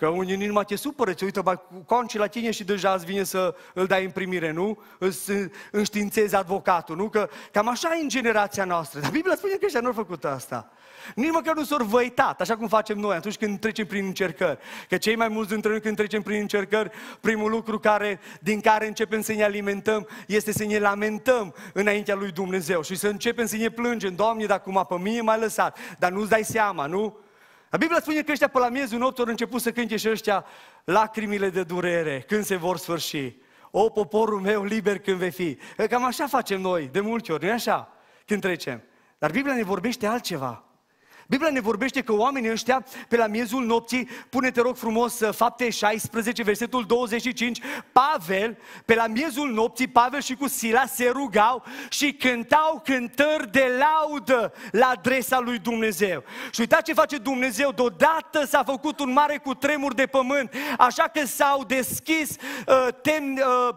Că unii nici numai te supără, ți uită mai conci la tine și deja îți vine să îl dai în primire, nu? Îți înștiințezi advocatul, nu? Că cam așa e în generația noastră. Dar Biblia spune că ăștia nu au făcut asta. Nici măcar nu s-au văitat, așa cum facem noi atunci când trecem prin încercări. Că cei mai mulți dintre noi când trecem prin încercări, primul lucru care, din care începem să ne alimentăm este să ne lamentăm înaintea lui Dumnezeu și să începem să ne plângem. Doamne, dacă acum pe mine m-ai lăsat, dar nu-ți dai seama, nu? La Biblia spune că ăștia pe la miezul nopții au început să cânte și ăștia lacrimile de durere, când se vor sfârși. O, poporul meu liber când vei fi. Cam așa facem noi, de multe ori, nu așa? Când trecem. Dar Biblia ne vorbește altceva. Biblia ne vorbește că oamenii ăștia, pe la miezul nopții, pune-te rog frumos fapte 16, versetul 25, Pavel, pe la miezul nopții, Pavel și cu Sila se rugau și cântau cântări de laudă la adresa lui Dumnezeu. Și uitați ce face Dumnezeu, deodată s-a făcut un mare cutremur de pământ, așa că s-au deschis, uh, tem, uh,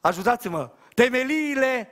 ajutați-mă, temeliile,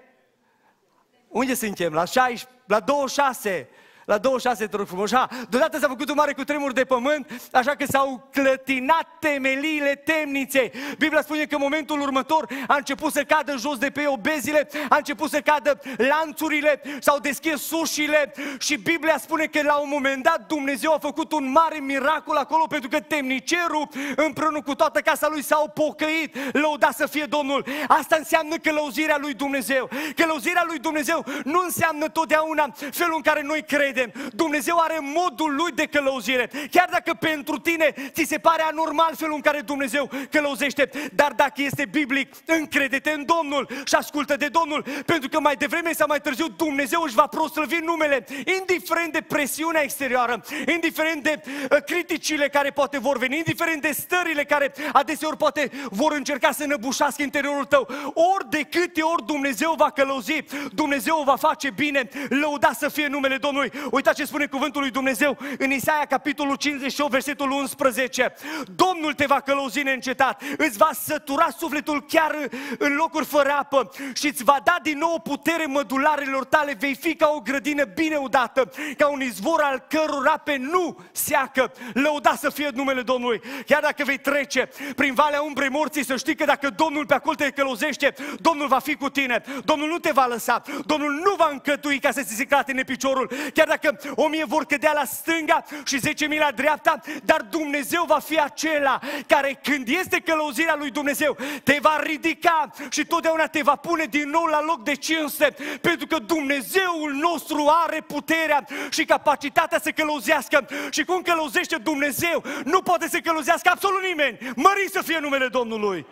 unde suntem? La 16, la 26, la 26, te rog frumos. Ha, deodată s-a făcut un mare cutremur de pământ, așa că s-au clătinat temeliile temniței. Biblia spune că în momentul următor a început să cadă jos de pe obezile, a început să cadă lanțurile, s-au deschis sușile și Biblia spune că la un moment dat Dumnezeu a făcut un mare miracol acolo pentru că temnicerul împreună cu toată casa lui s-au pocăit. Lăuda să fie Domnul. Asta înseamnă călăuzirea lui Dumnezeu. Călăuzirea lui Dumnezeu nu înseamnă totdeauna felul în care noi credem credem. Dumnezeu are modul lui de călăuzire. Chiar dacă pentru tine ți se pare anormal felul în care Dumnezeu călăuzește, dar dacă este biblic, încredete în Domnul și ascultă de Domnul, pentru că mai devreme sau mai târziu Dumnezeu își va proslăvi numele, indiferent de presiunea exterioară, indiferent de uh, criticile care poate vor veni, indiferent de stările care adeseori poate vor încerca să năbușească interiorul tău. Ori de câte ori Dumnezeu va călăuzi, Dumnezeu o va face bine, lăuda să fie numele Domnului. Uitați ce spune cuvântul lui Dumnezeu în Isaia, capitolul 58, versetul 11. Domnul te va călăuzi neîncetat, îți va sătura sufletul chiar în locuri fără apă și îți va da din nou putere mădularelor tale. Vei fi ca o grădină bine udată, ca un izvor al căror ape nu seacă. Lăuda să fie numele Domnului. Chiar dacă vei trece prin valea umbrei morții, să știi că dacă Domnul pe acolo te călăuzește, Domnul va fi cu tine. Domnul nu te va lăsa. Domnul nu va încătui ca să ți se clatine piciorul. Chiar dacă dacă o mie vor cădea la stânga și zece mii la dreapta, dar Dumnezeu va fi acela care când este călăuzirea lui Dumnezeu te va ridica și totdeauna te va pune din nou la loc de cinste, pentru că Dumnezeul nostru are puterea și capacitatea să călăuzească și cum călăuzește Dumnezeu, nu poate să călăuzească absolut nimeni. Mări să fie numele Domnului!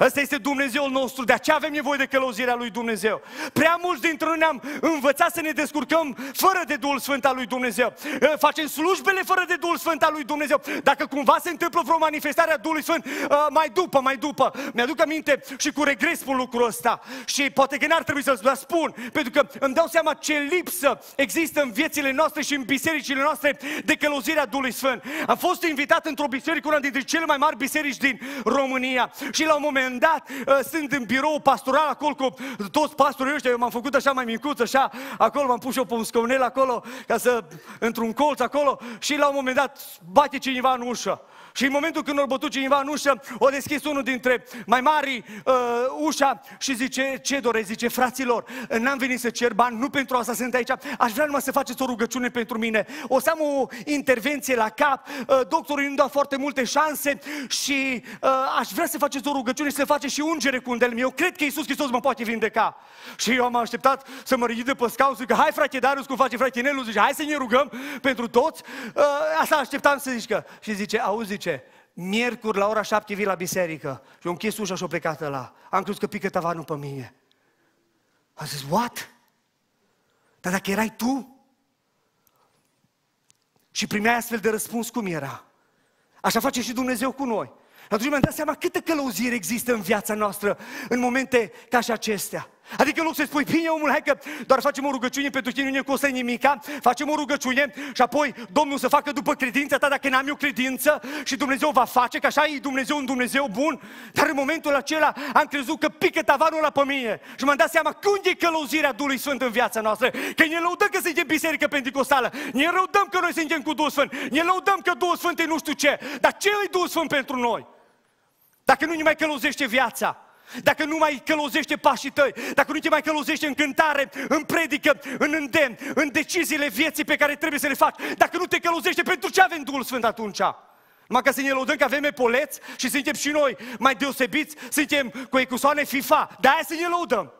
Ăsta este Dumnezeul nostru, de aceea avem nevoie de călăuzirea lui Dumnezeu. Prea mulți dintre noi ne-am învățat să ne descurcăm fără de Duhul Sfânt al lui Dumnezeu. Facem slujbele fără de Duhul Sfânt al lui Dumnezeu. Dacă cumva se întâmplă vreo manifestare a Duhului Sfânt, mai după, mai după. Mi-aduc aminte și cu regres spun lucrul ăsta. Și poate că n-ar trebui să-l spun, pentru că îmi dau seama ce lipsă există în viețile noastre și în bisericile noastre de călăuzirea Duhului Sfânt. Am fost invitat într-o biserică, una dintre cele mai mari biserici din România și la un moment moment dat uh, sunt în birou pastoral acolo cu toți pastorii ăștia, eu m-am făcut așa mai micuț, așa, acolo m-am pus eu pe un scaunel acolo, ca să, într-un colț acolo, și la un moment dat bate cineva în ușă. Și în momentul când a bătut cineva în ușă, o deschis unul dintre mai mari uh, ușa și zice, ce doresc? Zice, fraților, n-am venit să cer bani, nu pentru asta sunt aici, aș vrea numai să faceți o rugăciune pentru mine. O să am o intervenție la cap, uh, doctorul îmi dă foarte multe șanse și uh, aș vrea să faceți o rugăciune și să faceți și ungere cu un Eu cred că Iisus Hristos mă poate vindeca. Și eu am așteptat să mă ridic de pe scaun, zic, hai frate Darius, cum face frate Nelu, zice, hai să ne rugăm pentru toți. Uh, asta așteptam să zică. Și zice, auzi, zice, miercuri la ora șapte vii la biserică. Și eu închis ușa și-o plecat la. Am crezut că pică tavanul pe mine. Am zis, what? Dar dacă erai tu? Și primeai astfel de răspuns, cum era? Așa face și Dumnezeu cu noi. Atunci mi-am dat seama câtă călăuzire există în viața noastră în momente ca și acestea. Adică în loc să spui, bine omul, hai că doar facem o rugăciune pentru tine, nu ne costă nimica, facem o rugăciune și apoi Domnul să facă după credința ta, dacă n-am eu credință și Dumnezeu va face, că așa e Dumnezeu un Dumnezeu bun. Dar în momentul acela am crezut că pică tavanul la pe mine și m-am dat seama că unde e călăuzirea Duhului Sfânt în viața noastră. Că ne lăudăm că suntem biserică pentecostală, ne lăudăm că noi suntem cu Duhul Sfânt, ne lăudăm că Duhul Sfânt e nu știu ce. Dar ce e Duhul Sfânt pentru noi? Dacă nu ne mai călăuzește viața, dacă nu mai călăuzește pașii tăi, dacă nu te mai călăuzește în cântare, în predică, în îndemn, în deciziile vieții pe care trebuie să le faci, dacă nu te călăuzește, pentru ce avem Duhul Sfânt atunci? Numai ca să ne lăudăm că avem epoleți și suntem și noi mai deosebiți, suntem cu ecusoane FIFA, de aia să ne lăudăm.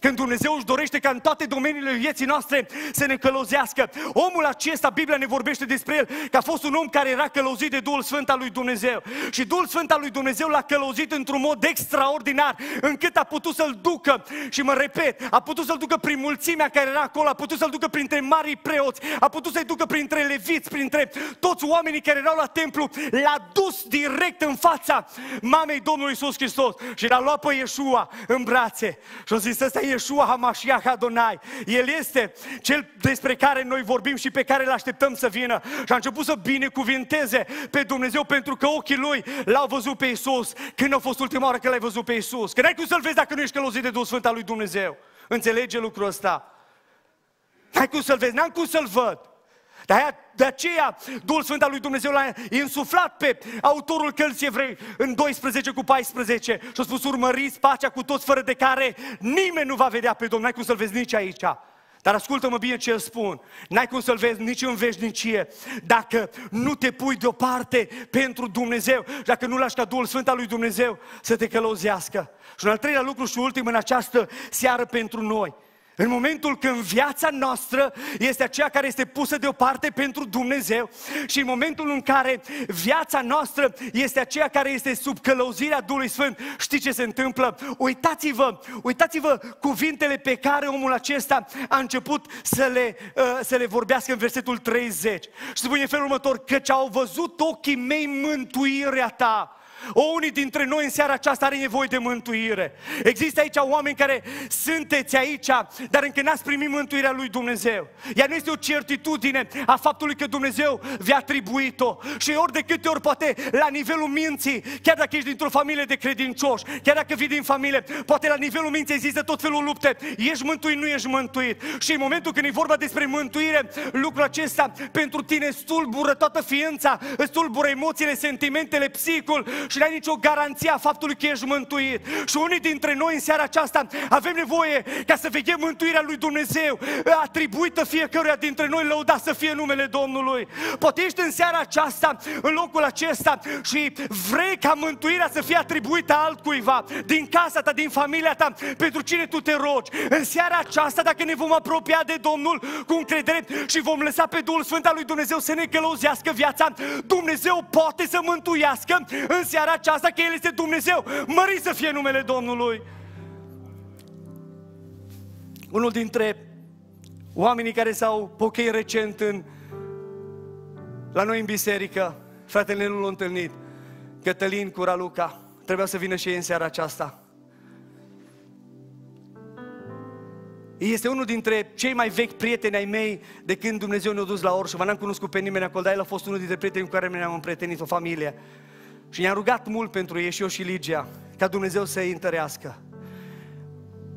Când Dumnezeu își dorește ca în toate domeniile vieții noastre să ne călăuzească. Omul acesta, Biblia ne vorbește despre el, că a fost un om care era călăuzit de Duhul Sfânt al lui Dumnezeu. Și Duhul Sfânt al lui Dumnezeu l-a călăuzit într-un mod extraordinar, încât a putut să-l ducă, și mă repet, a putut să-l ducă prin mulțimea care era acolo, a putut să-l ducă printre marii preoți, a putut să-i ducă printre leviți, printre toți oamenii care erau la templu, l-a dus direct în fața mamei Domnului Isus Hristos și l-a luat pe Iesua în brațe. Și a zis, ăsta e Yeshua HaMashiach Adonai. El este cel despre care noi vorbim și pe care îl așteptăm să vină. Și a început să binecuvinteze pe Dumnezeu pentru că ochii lui l-au văzut pe Isus. Când a fost ultima oară că l-ai văzut pe Isus? Că n-ai cum să-L vezi dacă nu ești călăuzit de Duhul Sfânt al lui Dumnezeu. Înțelege lucrul ăsta? N-ai cum să-L vezi, n-am cum să-L văd. De, aia, de aceea, Duhul Sfânt al lui Dumnezeu l-a insuflat pe autorul cărții evrei în 12 cu 14 și a spus urmăriți pacea cu toți fără de care nimeni nu va vedea pe Domnul. N-ai cum să-L vezi nici aici. Dar ascultă-mă bine ce îl spun. N-ai cum să-L vezi nici în veșnicie dacă nu te pui deoparte pentru Dumnezeu, dacă nu lași ca Duhul Sfânt al lui Dumnezeu să te călăuzească. Și un al treilea lucru și ultim în această seară pentru noi – în momentul când viața noastră este aceea care este pusă deoparte pentru Dumnezeu și în momentul în care viața noastră este aceea care este sub călăuzirea Duhului Sfânt, știți ce se întâmplă? Uitați-vă, uitați-vă cuvintele pe care omul acesta a început să le, uh, să le vorbească în versetul 30. Și spune în felul următor, căci au văzut ochii mei mântuirea ta. O, unii dintre noi în seara aceasta are nevoie de mântuire. Există aici oameni care sunteți aici, dar încă n-ați primit mântuirea lui Dumnezeu. Ea nu este o certitudine a faptului că Dumnezeu vi-a atribuit-o. Și ori de câte ori poate la nivelul minții, chiar dacă ești dintr-o familie de credincioși, chiar dacă vii din familie, poate la nivelul minții există tot felul lupte. Ești mântuit, nu ești mântuit. Și în momentul când e vorba despre mântuire, lucrul acesta pentru tine stulbură toată ființa, stulbură emoțiile, sentimentele, psicul și n-ai nicio garanție a faptului că ești mântuit. Și unii dintre noi în seara aceasta avem nevoie ca să vedem mântuirea lui Dumnezeu atribuită fiecăruia dintre noi, lăuda să fie numele Domnului. Poate ești în seara aceasta, în locul acesta și vrei ca mântuirea să fie atribuită altcuiva, din casa ta, din familia ta, pentru cine tu te rogi. În seara aceasta, dacă ne vom apropia de Domnul cu încredere și vom lăsa pe Duhul Sfânt al lui Dumnezeu să ne călăuzească viața, Dumnezeu poate să mântuiască în seara aceasta că El este Dumnezeu. Mări să fie numele Domnului. Unul dintre oamenii care s-au pocăit recent în, la noi în biserică, fratele nu l-a întâlnit, Cătălin cu Raluca, trebuia să vină și ei în seara aceasta. Este unul dintre cei mai vechi prieteni ai mei de când Dumnezeu ne-a dus la Orșova. N-am cunoscut pe nimeni acolo, dar el a fost unul dintre prietenii cu care ne-am împrietenit o familie. Și ne-am rugat mult pentru ei și eu și Ligia, ca Dumnezeu să-i întărească.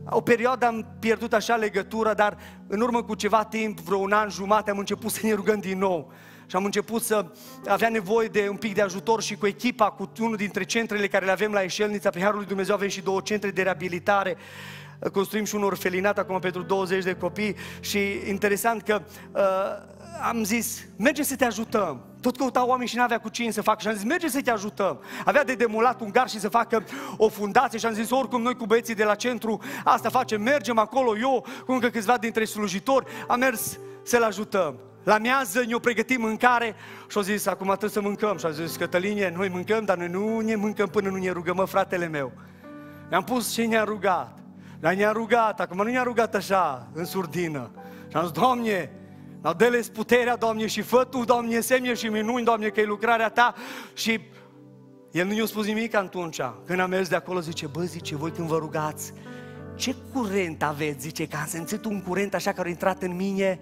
O perioadă am pierdut așa legătura, dar în urmă cu ceva timp, vreo un an jumate, am început să ne rugăm din nou. Și am început să avea nevoie de un pic de ajutor și cu echipa, cu unul dintre centrele care le avem la Eșelnița, prin Harul lui Dumnezeu avem și două centre de reabilitare construim și un orfelinat acum pentru 20 de copii și interesant că uh, am zis, merge să te ajutăm. Tot căutau oameni și n-avea cu cine să facă și am zis, merge să te ajutăm. Avea de demolat un gar și să facă o fundație și am zis, oricum noi cu băieții de la centru asta facem, mergem acolo, eu cu încă câțiva dintre slujitori, am mers să-l ajutăm. La miază ne-o pregătim mâncare și au zis, acum trebuie să mâncăm. Și a zis, Cătălinie, noi mâncăm, dar noi nu ne mâncăm până nu ne rugăm, mă, fratele meu. Ne-am pus și ne-a rugat. Dar ne-a rugat, acum nu ne-a rugat așa, în surdină. Și am zis, Doamne, dar dă puterea, Doamne, și fă Tu, Doamne, semne și minuni, Doamne, că e lucrarea Ta. Și el nu i-a spus nimic atunci. Când am mers de acolo, zice, bă, zice, voi când vă rugați, ce curent aveți? Zice, că am simțit un curent așa care a intrat în mine.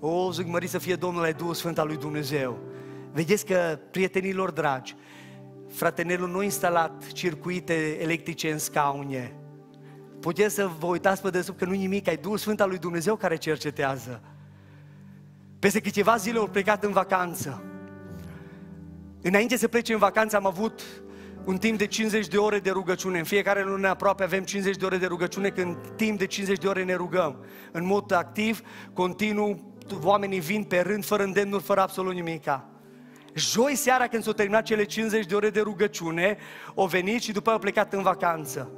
O, zic, mări să fie Domnul ai Duhul Sfânt al lui Dumnezeu. Vedeți că, prietenilor dragi, fratenelul nu a instalat circuite electrice în scaune. Puteți să vă uitați pe desubt că nu nimic, ai Duhul Sfânt al lui Dumnezeu care cercetează. Peste câteva zile au plecat în vacanță. Înainte să plece în vacanță am avut un timp de 50 de ore de rugăciune. În fiecare lună aproape avem 50 de ore de rugăciune, când timp de 50 de ore ne rugăm. În mod activ, continuu, oamenii vin pe rând, fără îndemnuri, fără absolut nimica. Joi seara când s-au terminat cele 50 de ore de rugăciune, au venit și după au plecat în vacanță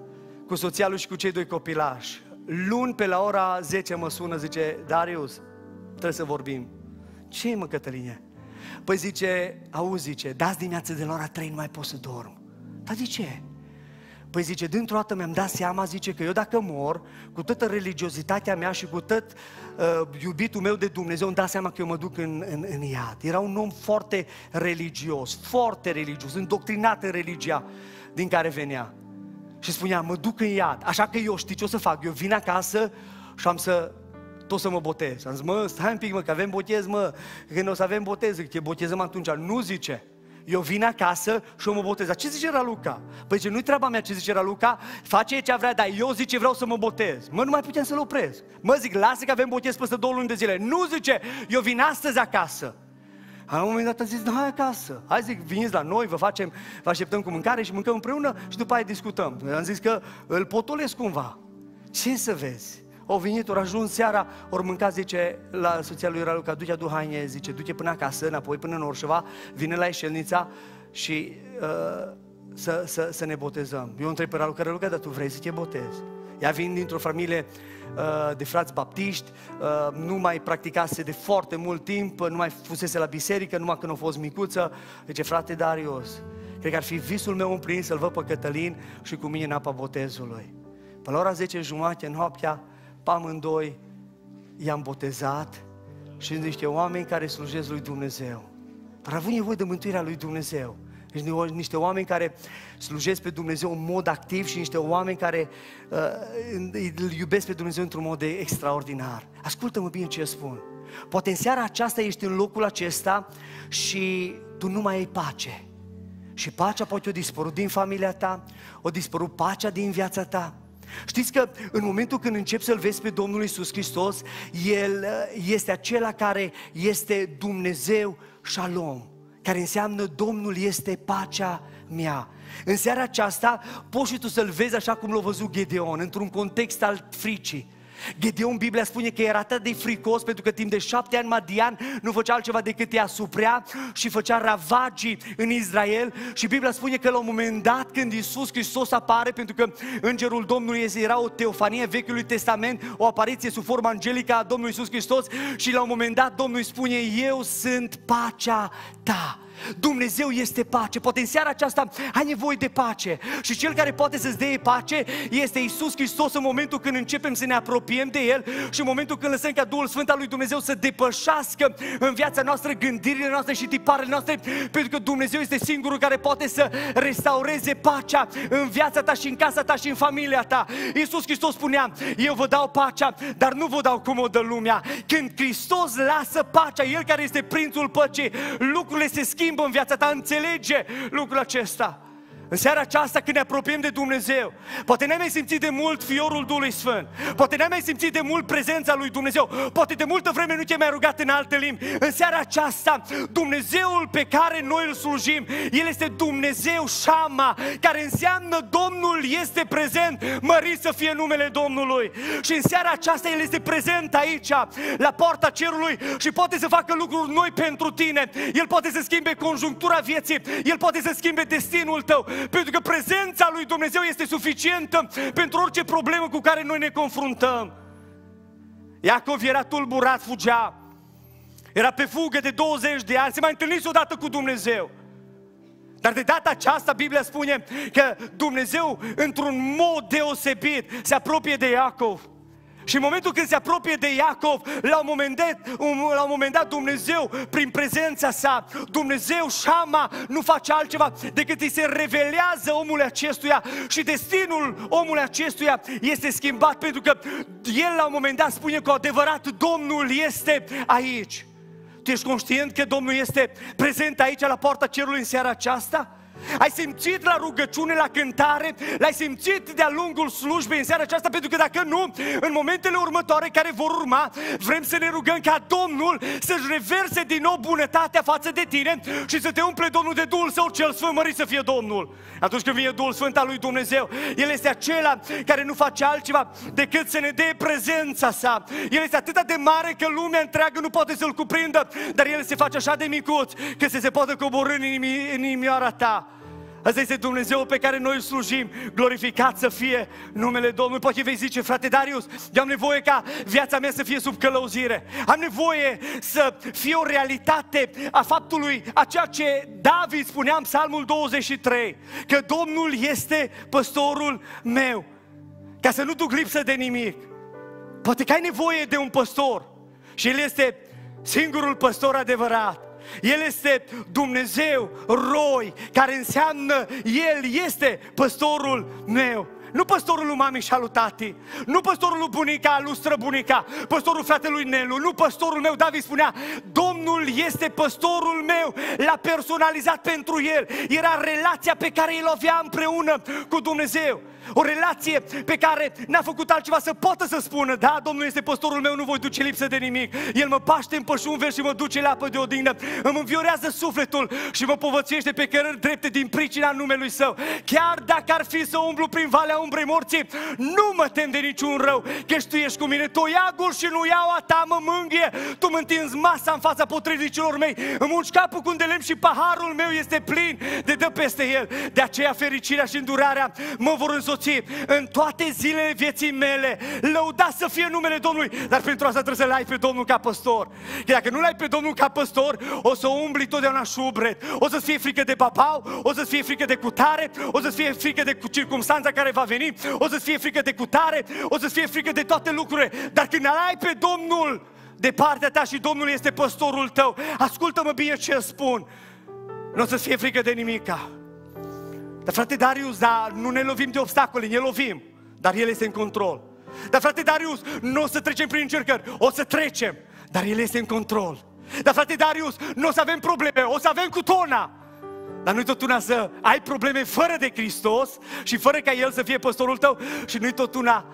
cu soția lui și cu cei doi copilași. Luni pe la ora 10 mă sună, zice, Darius, trebuie să vorbim. ce mă, Cătăline? Păi zice, auzi, zice, dați dimineața de la ora 3 nu mai pot să dorm. Dar de ce? Păi zice, dintr-o dată mi-am dat seama, zice, că eu dacă mor, cu toată religiozitatea mea și cu tot uh, iubitul meu de Dumnezeu, îmi dat seama că eu mă duc în, în, în iad. Era un om foarte religios, foarte religios, îndoctrinat în religia din care venea. Și spunea, mă duc în iad, așa că eu știu ce o să fac, eu vin acasă și am să tot să mă botez. Am zis, mă, stai un pic, mă, că avem botez, mă, când o să avem botez, zic, te botezăm atunci. Nu zice, eu vin acasă și eu mă botez. Dar ce zice Raluca? Păi ce nu-i treaba mea ce zice Raluca, face ce vrea, dar eu zice vreau să mă botez. Mă, nu mai putem să-l opresc. Mă zic, lasă că avem botez peste două luni de zile. Nu zice, eu vin astăzi acasă. La un moment dat a zis, da, hai acasă. Hai zic, veniți la noi, vă facem, vă așteptăm cu mâncare și mâncăm împreună și după aia discutăm. Am zis că îl potolesc cumva. Ce să vezi? Au venit, au ajuns seara, ori mânca, zice, la soția lui Raluca, du-te, adu haine, zice, du-te până acasă, înapoi, până în Orșova, vine la Eșelnița și uh, să, să, să ne botezăm. Eu întreb pe Raluca, Raluca, dar tu vrei să te botezi? Ea vine dintr-o familie uh, de frați baptiști, uh, nu mai practicase de foarte mult timp, nu mai fusese la biserică, numai când a fost micuță. Zice, frate Darius, cred că ar fi visul meu împlinit să-l văd pe Cătălin și cu mine în apa botezului. Până la ora 10 jumate noaptea, pe amândoi i-am botezat și niște oameni care slujesc lui Dumnezeu. Dar avut nevoie de mântuirea lui Dumnezeu. Deci niște oameni care slujesc pe Dumnezeu în mod activ și niște oameni care uh, îl iubesc pe Dumnezeu într-un mod extraordinar. Ascultă-mă bine ce spun. Poate în seara aceasta ești în locul acesta și tu nu mai ai pace. Și pacea poate o dispărut din familia ta, o dispărut pacea din viața ta. Știți că în momentul când începi să-L vezi pe Domnul Isus Hristos, El uh, este acela care este Dumnezeu Shalom, care înseamnă Domnul este pacea mea. În seara aceasta poți și tu să-L vezi așa cum l-a văzut Gedeon, într-un context al fricii. Gedeon, Biblia spune că era atât de fricos pentru că timp de șapte ani Madian nu făcea altceva decât îi asuprea și făcea ravagii în Israel și Biblia spune că la un moment dat când Iisus Hristos apare, pentru că Îngerul Domnului era o teofanie Vechiului Testament, o apariție sub forma angelică a Domnului Iisus Hristos și la un moment dat Domnul îi spune, eu sunt pacea ta. Dumnezeu este pace. Poate în seara aceasta ai nevoie de pace. Și cel care poate să-ți dea pace este Isus Hristos în momentul când începem să ne apropiem de El și în momentul când lăsăm ca Duhul Sfânt al lui Dumnezeu să depășească în viața noastră gândirile noastre și tiparele noastre, pentru că Dumnezeu este singurul care poate să restaureze pacea în viața ta și în casa ta și în familia ta. Isus Hristos spunea, eu vă dau pacea, dar nu vă dau cum o dă lumea. Când Hristos lasă pacea, El care este prințul păcii, lucrurile se schimbă schimbă în viața ta, înțelege lucrul acesta. În seara aceasta când ne apropiem de Dumnezeu, poate n-ai mai simțit de mult fiorul Duhului Sfânt, poate n-ai mai simțit de mult prezența lui Dumnezeu, poate de multă vreme nu te-ai mai rugat în alte limbi. În seara aceasta, Dumnezeul pe care noi îl slujim, El este Dumnezeu Shama, care înseamnă Domnul este prezent, mărit să fie numele Domnului. Și în seara aceasta El este prezent aici, la poarta cerului și poate să facă lucruri noi pentru tine. El poate să schimbe conjunctura vieții, El poate să schimbe destinul tău, pentru că prezența lui Dumnezeu este suficientă pentru orice problemă cu care noi ne confruntăm. Iacov era tulburat, fugea. Era pe fugă de 20 de ani, se mai întâlnise odată cu Dumnezeu. Dar de data aceasta Biblia spune că Dumnezeu într-un mod deosebit se apropie de Iacov. Și în momentul când se apropie de Iacov, la un moment dat, la un moment dat Dumnezeu, prin prezența sa, Dumnezeu, Shama, nu face altceva decât îi se revelează omului acestuia și destinul omului acestuia este schimbat pentru că el la un moment dat spune cu adevărat Domnul este aici. Tu ești conștient că Domnul este prezent aici la poarta cerului în seara aceasta? Ai simțit la rugăciune, la cântare, l-ai simțit de-a lungul slujbei în seara aceasta, pentru că dacă nu, în momentele următoare care vor urma, vrem să ne rugăm ca Domnul să-și reverse din nou bunătatea față de tine și să te umple Domnul de Duhul Său cel Sfânt, mărit să fie Domnul. Atunci când vine Duhul Sfânt al lui Dumnezeu, El este acela care nu face altceva decât să ne dea prezența sa. El este atât de mare că lumea întreagă nu poate să-L cuprindă, dar El se face așa de micuț că se, se poate coborâ în inimioara ta. Asta este Dumnezeu pe care noi îl slujim. Glorificat să fie numele Domnului. Poate vei zice, frate Darius, eu am nevoie ca viața mea să fie sub călăuzire. Am nevoie să fie o realitate a faptului, a ceea ce David spunea în Psalmul 23, că Domnul este păstorul meu. Ca să nu duc lipsă de nimic. Poate că ai nevoie de un păstor și El este singurul păstor adevărat. El este Dumnezeu, roi, care înseamnă El este păstorul meu. Nu păstorul lui mami și al lui tati, nu păstorul lui bunica, lui străbunica, păstorul fratelui Nelu, nu păstorul meu, David spunea, Domnul este păstorul meu, l-a personalizat pentru el, era relația pe care el o avea împreună cu Dumnezeu. O relație pe care n-a făcut altceva să poată să spună, da, Domnul este păstorul meu, nu voi duce lipsă de nimic. El mă paște în pășunver și mă duce la apă de odihnă. Îmi înviorează sufletul și mă povățuiește pe cărări drepte din pricina numelui său. Chiar dacă ar fi să umblu prin valea umbrei morții, nu mă tem de niciun rău, că tu ești cu mine. Toiagul și nuiaua ta mă mângâie. Tu mă întinzi masa în fața potrivnicilor mei. Îmi ungi capul cu un de lemn și paharul meu este plin de dă peste el. De aceea fericirea și îndurarea mă vor însoți însoți în toate zilele vieții mele. Lăuda să fie numele Domnului, dar pentru asta trebuie să-L ai pe Domnul ca păstor. Că dacă nu-L ai pe Domnul ca păstor, o să umbli totdeauna șubret. O să-ți fie frică de papau, o să-ți fie frică de cutare, o să-ți fie frică de circumstanța care va veni, o să-ți fie frică de cutare, o să-ți fie frică de toate lucrurile. Dar când ai pe Domnul de partea ta și Domnul este păstorul tău, ascultă-mă bine ce spun. Nu o să-ți fie frică de nimica. Dar frate Darius, da, nu ne lovim de obstacole, ne lovim, dar El este în control. Dar frate Darius, nu o să trecem prin încercări, o să trecem, dar El este în control. Dar frate Darius, nu o să avem probleme, o să avem cu tona. Dar nu-i tot una să ai probleme fără de Hristos și fără ca El să fie păstorul tău și nu-i tot una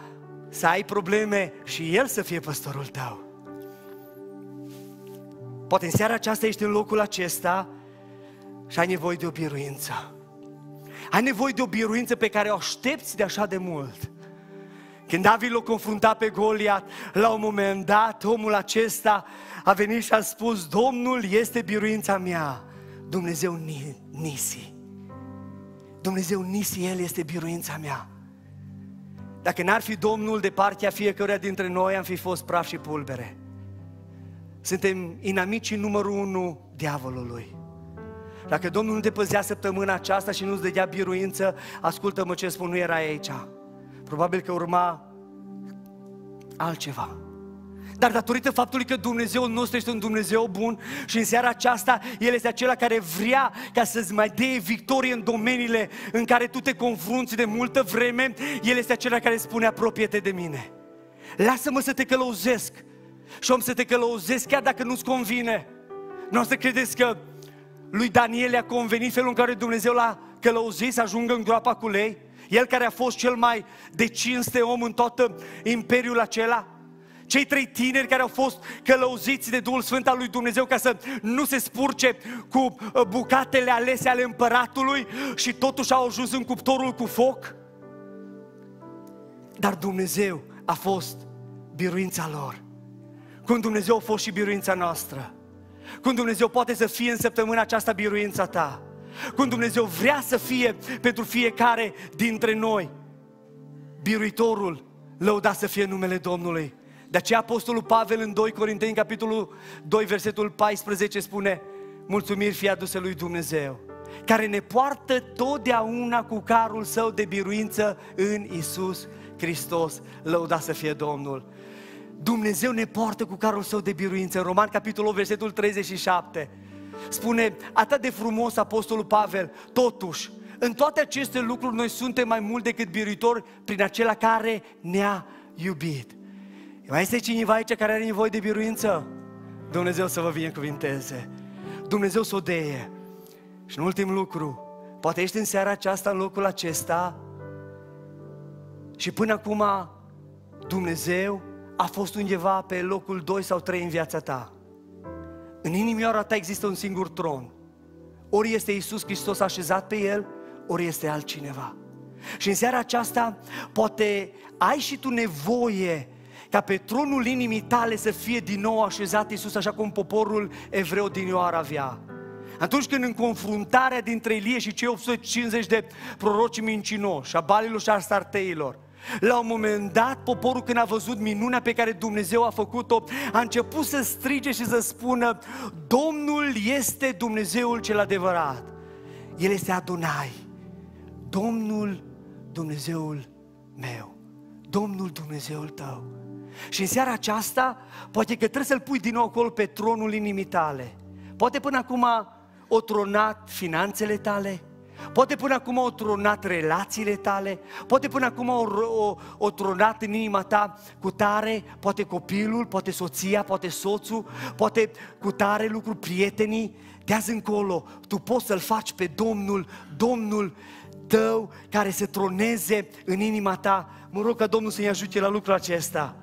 să ai probleme și El să fie păstorul tău. Poate în seara aceasta ești în locul acesta și ai nevoie de o biruință. Ai nevoie de o biruință pe care o aștepți de așa de mult. Când David l-a confruntat pe Goliat, la un moment dat, omul acesta a venit și a spus, Domnul este biruința mea, Dumnezeu Nisi. Dumnezeu Nisi, El este biruința mea. Dacă n-ar fi Domnul de partea fiecăruia dintre noi, am fi fost praf și pulbere. Suntem inamicii numărul unu diavolului. Dacă Domnul nu te păzea săptămâna aceasta și nu-ți dădea biruință, ascultă-mă ce spun, nu era aici. Probabil că urma altceva. Dar datorită faptului că Dumnezeu nostru este un Dumnezeu bun și în seara aceasta El este acela care vrea ca să-ți mai dea victorie în domeniile în care tu te confrunți de multă vreme, El este acela care spune apropie-te de mine. Lasă-mă să te călăuzesc și om să te călăuzesc chiar dacă nu-ți convine. Nu o să credeți că lui Daniel a convenit felul în care Dumnezeu l-a călăuzit să ajungă în groapa cu lei? El care a fost cel mai de cinste om în tot imperiul acela? Cei trei tineri care au fost călăuziți de Duhul Sfânt al lui Dumnezeu ca să nu se spurce cu uh, bucatele alese ale împăratului și totuși au ajuns în cuptorul cu foc? Dar Dumnezeu a fost biruința lor. Cum Dumnezeu a fost și biruința noastră. Cum Dumnezeu poate să fie în săptămâna aceasta biruința ta. Cum Dumnezeu vrea să fie pentru fiecare dintre noi. Biruitorul, lăuda să fie numele Domnului. De aceea Apostolul Pavel în 2 Corinteni, capitolul 2, versetul 14 spune Mulțumiri fie aduse lui Dumnezeu, care ne poartă totdeauna cu carul său de biruință în Isus Hristos. Lăuda să fie Domnul. Dumnezeu ne poartă cu carul său de biruință. În Roman, capitolul versetul 37, spune atât de frumos Apostolul Pavel, totuși, în toate aceste lucruri noi suntem mai mult decât biruitori prin acela care ne-a iubit. Mai este cineva aici care are nevoie de biruință? Dumnezeu să vă binecuvinteze. Dumnezeu să o deie. Și în ultim lucru, poate ești în seara aceasta, în locul acesta și până acum Dumnezeu a fost undeva pe locul 2 sau 3 în viața ta. În inimioara ta există un singur tron. Ori este Isus Hristos așezat pe el, ori este altcineva. Și în seara aceasta poate ai și tu nevoie ca pe tronul inimii tale să fie din nou așezat Iisus așa cum poporul evreu din Ioar avea. Atunci când în confruntarea dintre Ilie și cei 850 de proroci mincinoși, a balilor și a starteilor, la un moment dat, poporul când a văzut minunea pe care Dumnezeu a făcut-o, a început să strige și să spună, Domnul este Dumnezeul cel adevărat. El este Adonai. Domnul Dumnezeul meu. Domnul Dumnezeul tău. Și în seara aceasta, poate că trebuie să-L pui din nou acolo pe tronul inimii tale. Poate până acum o tronat finanțele tale, Poate până acum au tronat relațiile tale, poate până acum au, o, o tronat în inima ta cu tare, poate copilul, poate soția, poate soțul, poate cu tare lucru prietenii. De azi încolo, tu poți să-L faci pe Domnul, Domnul tău care se troneze în inima ta. Mă rog ca Domnul să-i ajute la lucrul acesta.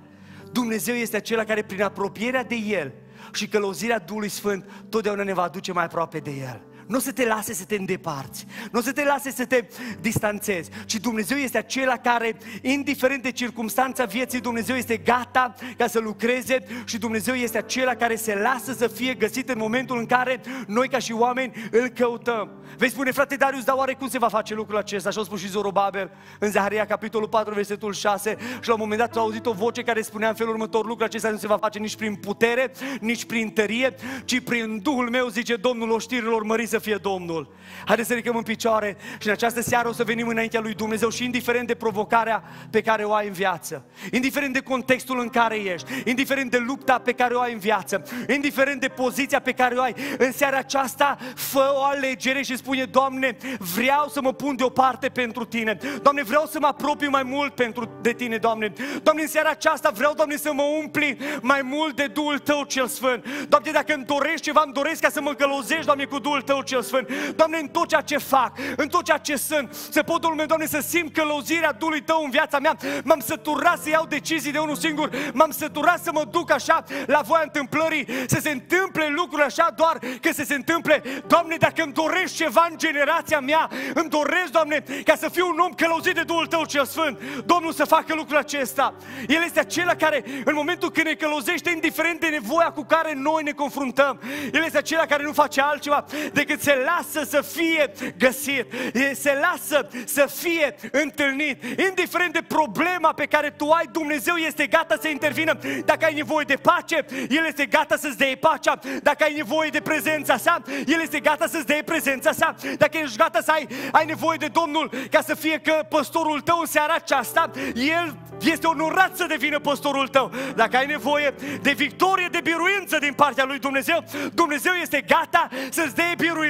Dumnezeu este acela care prin apropierea de El și călăuzirea Duhului Sfânt totdeauna ne va aduce mai aproape de El. Nu o să te lase să te îndeparți, nu o să te lase să te distanțezi, ci Dumnezeu este acela care, indiferent de circunstanța vieții, Dumnezeu este gata ca să lucreze și Dumnezeu este acela care se lasă să fie găsit în momentul în care noi ca și oameni îl căutăm. Vei spune, frate Darius, dar oare cum se va face lucrul acesta? Așa a spus și Zorobabel în Zaharia, capitolul 4, versetul 6 și la un moment dat a auzit o voce care spunea în felul următor, lucrul acesta nu se va face nici prin putere, nici prin tărie, ci prin Duhul meu, zice Domnul oștirilor măriți să fie Domnul. Haideți să ridicăm în picioare și în această seară o să venim înaintea lui Dumnezeu și indiferent de provocarea pe care o ai în viață, indiferent de contextul în care ești, indiferent de lupta pe care o ai în viață, indiferent de poziția pe care o ai, în seara aceasta fă o alegere și spune, Doamne, vreau să mă pun deoparte pentru Tine. Doamne, vreau să mă apropiu mai mult pentru de Tine, Doamne. Doamne, în seara aceasta vreau, Doamne, să mă umpli mai mult de Duhul Tău cel Sfânt. Doamne, dacă îmi dorești ceva, îmi doresc ca să mă călăuzești, Doamne, cu Duhul Tău cel Sfânt. Doamne, în tot ceea ce fac, în tot ceea ce sunt, să pot, Domnule, Doamne, să simt călăuzirea Duhului Tău în viața mea. M-am săturat să iau decizii de unul singur, m-am săturat să mă duc așa la voia întâmplării, să se întâmple lucruri așa doar că să se întâmple. Doamne, dacă îmi dorești ceva în generația mea, îmi doresc, Doamne, ca să fiu un om călăuzit de Duhul Tău cel Sfânt. Domnul să facă lucrul acesta. El este acela care, în momentul când ne călăuzește, indiferent de nevoia cu care noi ne confruntăm, El este acela care nu face altceva decât se lasă să fie găsit, se lasă să fie întâlnit. Indiferent de problema pe care tu ai, Dumnezeu este gata să intervină. Dacă ai nevoie de pace, El este gata să-ți dea pacea. Dacă ai nevoie de prezența sa, El este gata să-ți dea prezența sa. Dacă ești gata să ai, ai nevoie de Domnul ca să fie că păstorul tău în seara aceasta, El este onorat să devină păstorul tău. Dacă ai nevoie de victorie, de biruință din partea lui Dumnezeu, Dumnezeu este gata să-ți dea biruință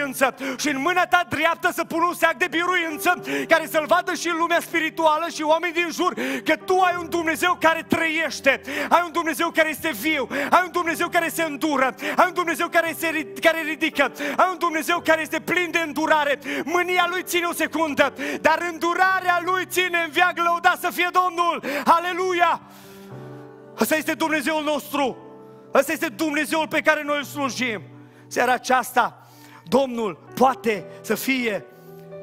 și în mâna ta dreaptă să pună un seac de biruință care să-l vadă și în lumea spirituală și oamenii din jur că tu ai un Dumnezeu care trăiește, ai un Dumnezeu care este viu, ai un Dumnezeu care se îndură, ai un Dumnezeu care, se, care ridică, ai un Dumnezeu care este plin de îndurare. Mânia lui ține o secundă, dar îndurarea lui ține în viac lăudat să fie Domnul. Aleluia! Ăsta este Dumnezeul nostru. Ăsta este Dumnezeul pe care noi îl slujim. Seara aceasta, Domnul poate să fie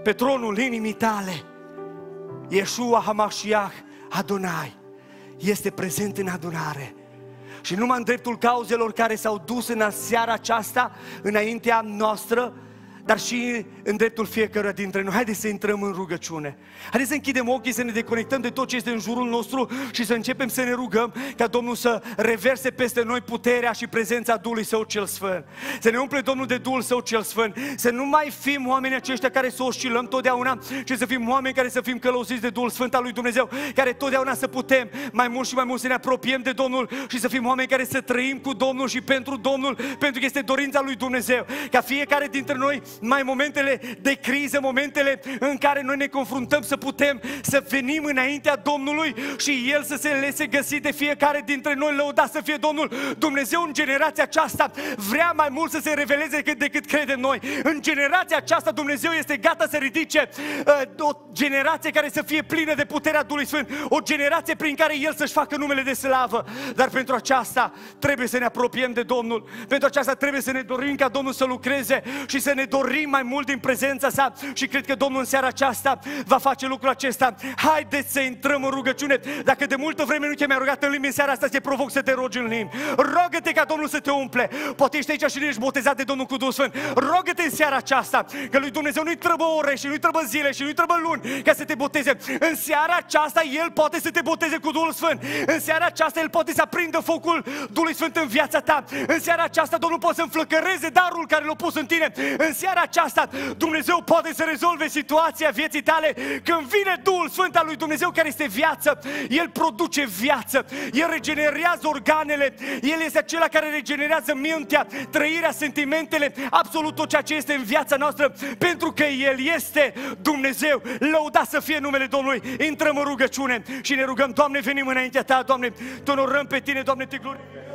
pe tronul inimii tale. Yeshua Hamashiach Adonai este prezent în adunare. Și numai în dreptul cauzelor care s-au dus în seara aceasta, înaintea noastră, dar și în dreptul fiecăruia dintre noi. Haideți să intrăm în rugăciune. Haideți să închidem ochii, să ne deconectăm de tot ce este în jurul nostru și să începem să ne rugăm ca Domnul să reverse peste noi puterea și prezența Duhului Său cel Sfânt. Să ne umple Domnul de Duhul Său cel Sfânt. Să nu mai fim oameni aceștia care să oscilăm totdeauna, ci să fim oameni care să fim călăuziți de Duhul Sfânt al lui Dumnezeu, care totdeauna să putem mai mult și mai mult să ne apropiem de Domnul și să fim oameni care să trăim cu Domnul și pentru Domnul, pentru că este dorința lui Dumnezeu. Ca fiecare dintre noi mai momentele de criză, momentele în care noi ne confruntăm să putem să venim înaintea Domnului și El să se lese găsi de fiecare dintre noi, lăudat să fie Domnul. Dumnezeu în generația aceasta vrea mai mult să se reveleze decât, decât credem noi. În generația aceasta Dumnezeu este gata să ridice uh, o generație care să fie plină de puterea Duhului Sfânt, o generație prin care El să-și facă numele de slavă. Dar pentru aceasta trebuie să ne apropiem de Domnul. Pentru aceasta trebuie să ne dorim ca Domnul să lucreze și să ne dorim mai mult din prezența sa și cred că Domnul în seara aceasta va face lucrul acesta. Haideți să intrăm în rugăciune. Dacă de multă vreme nu te-ai rugat în limbi, în seara asta te provoc să te rogi în limbi. Rogă-te ca Domnul să te umple. Poate ești aici și nu ești botezat de Domnul cu Duhul Sfânt. Rogă-te în seara aceasta că lui Dumnezeu nu-i trebuie ore și nu-i trebuie zile și nu-i trebuie luni ca să te boteze. În seara aceasta El poate să te boteze cu Duhul Sfânt. În seara aceasta El poate să aprindă focul Duhului Sfânt în viața ta. În seara aceasta Domnul poate să înflăcăreze darul care l-a pus în tine. În seara aceasta Dumnezeu poate să rezolve situația vieții tale când vine Duhul Sfânt al lui Dumnezeu care este viață. El produce viață, El regenerează organele, El este acela care regenerează mintea, trăirea, sentimentele, absolut tot ceea ce este în viața noastră, pentru că El este Dumnezeu. Lăuda să fie numele Domnului. Intrăm în rugăciune și ne rugăm, Doamne, venim înaintea Ta, Doamne, te onorăm pe Tine, Doamne, te glorificăm.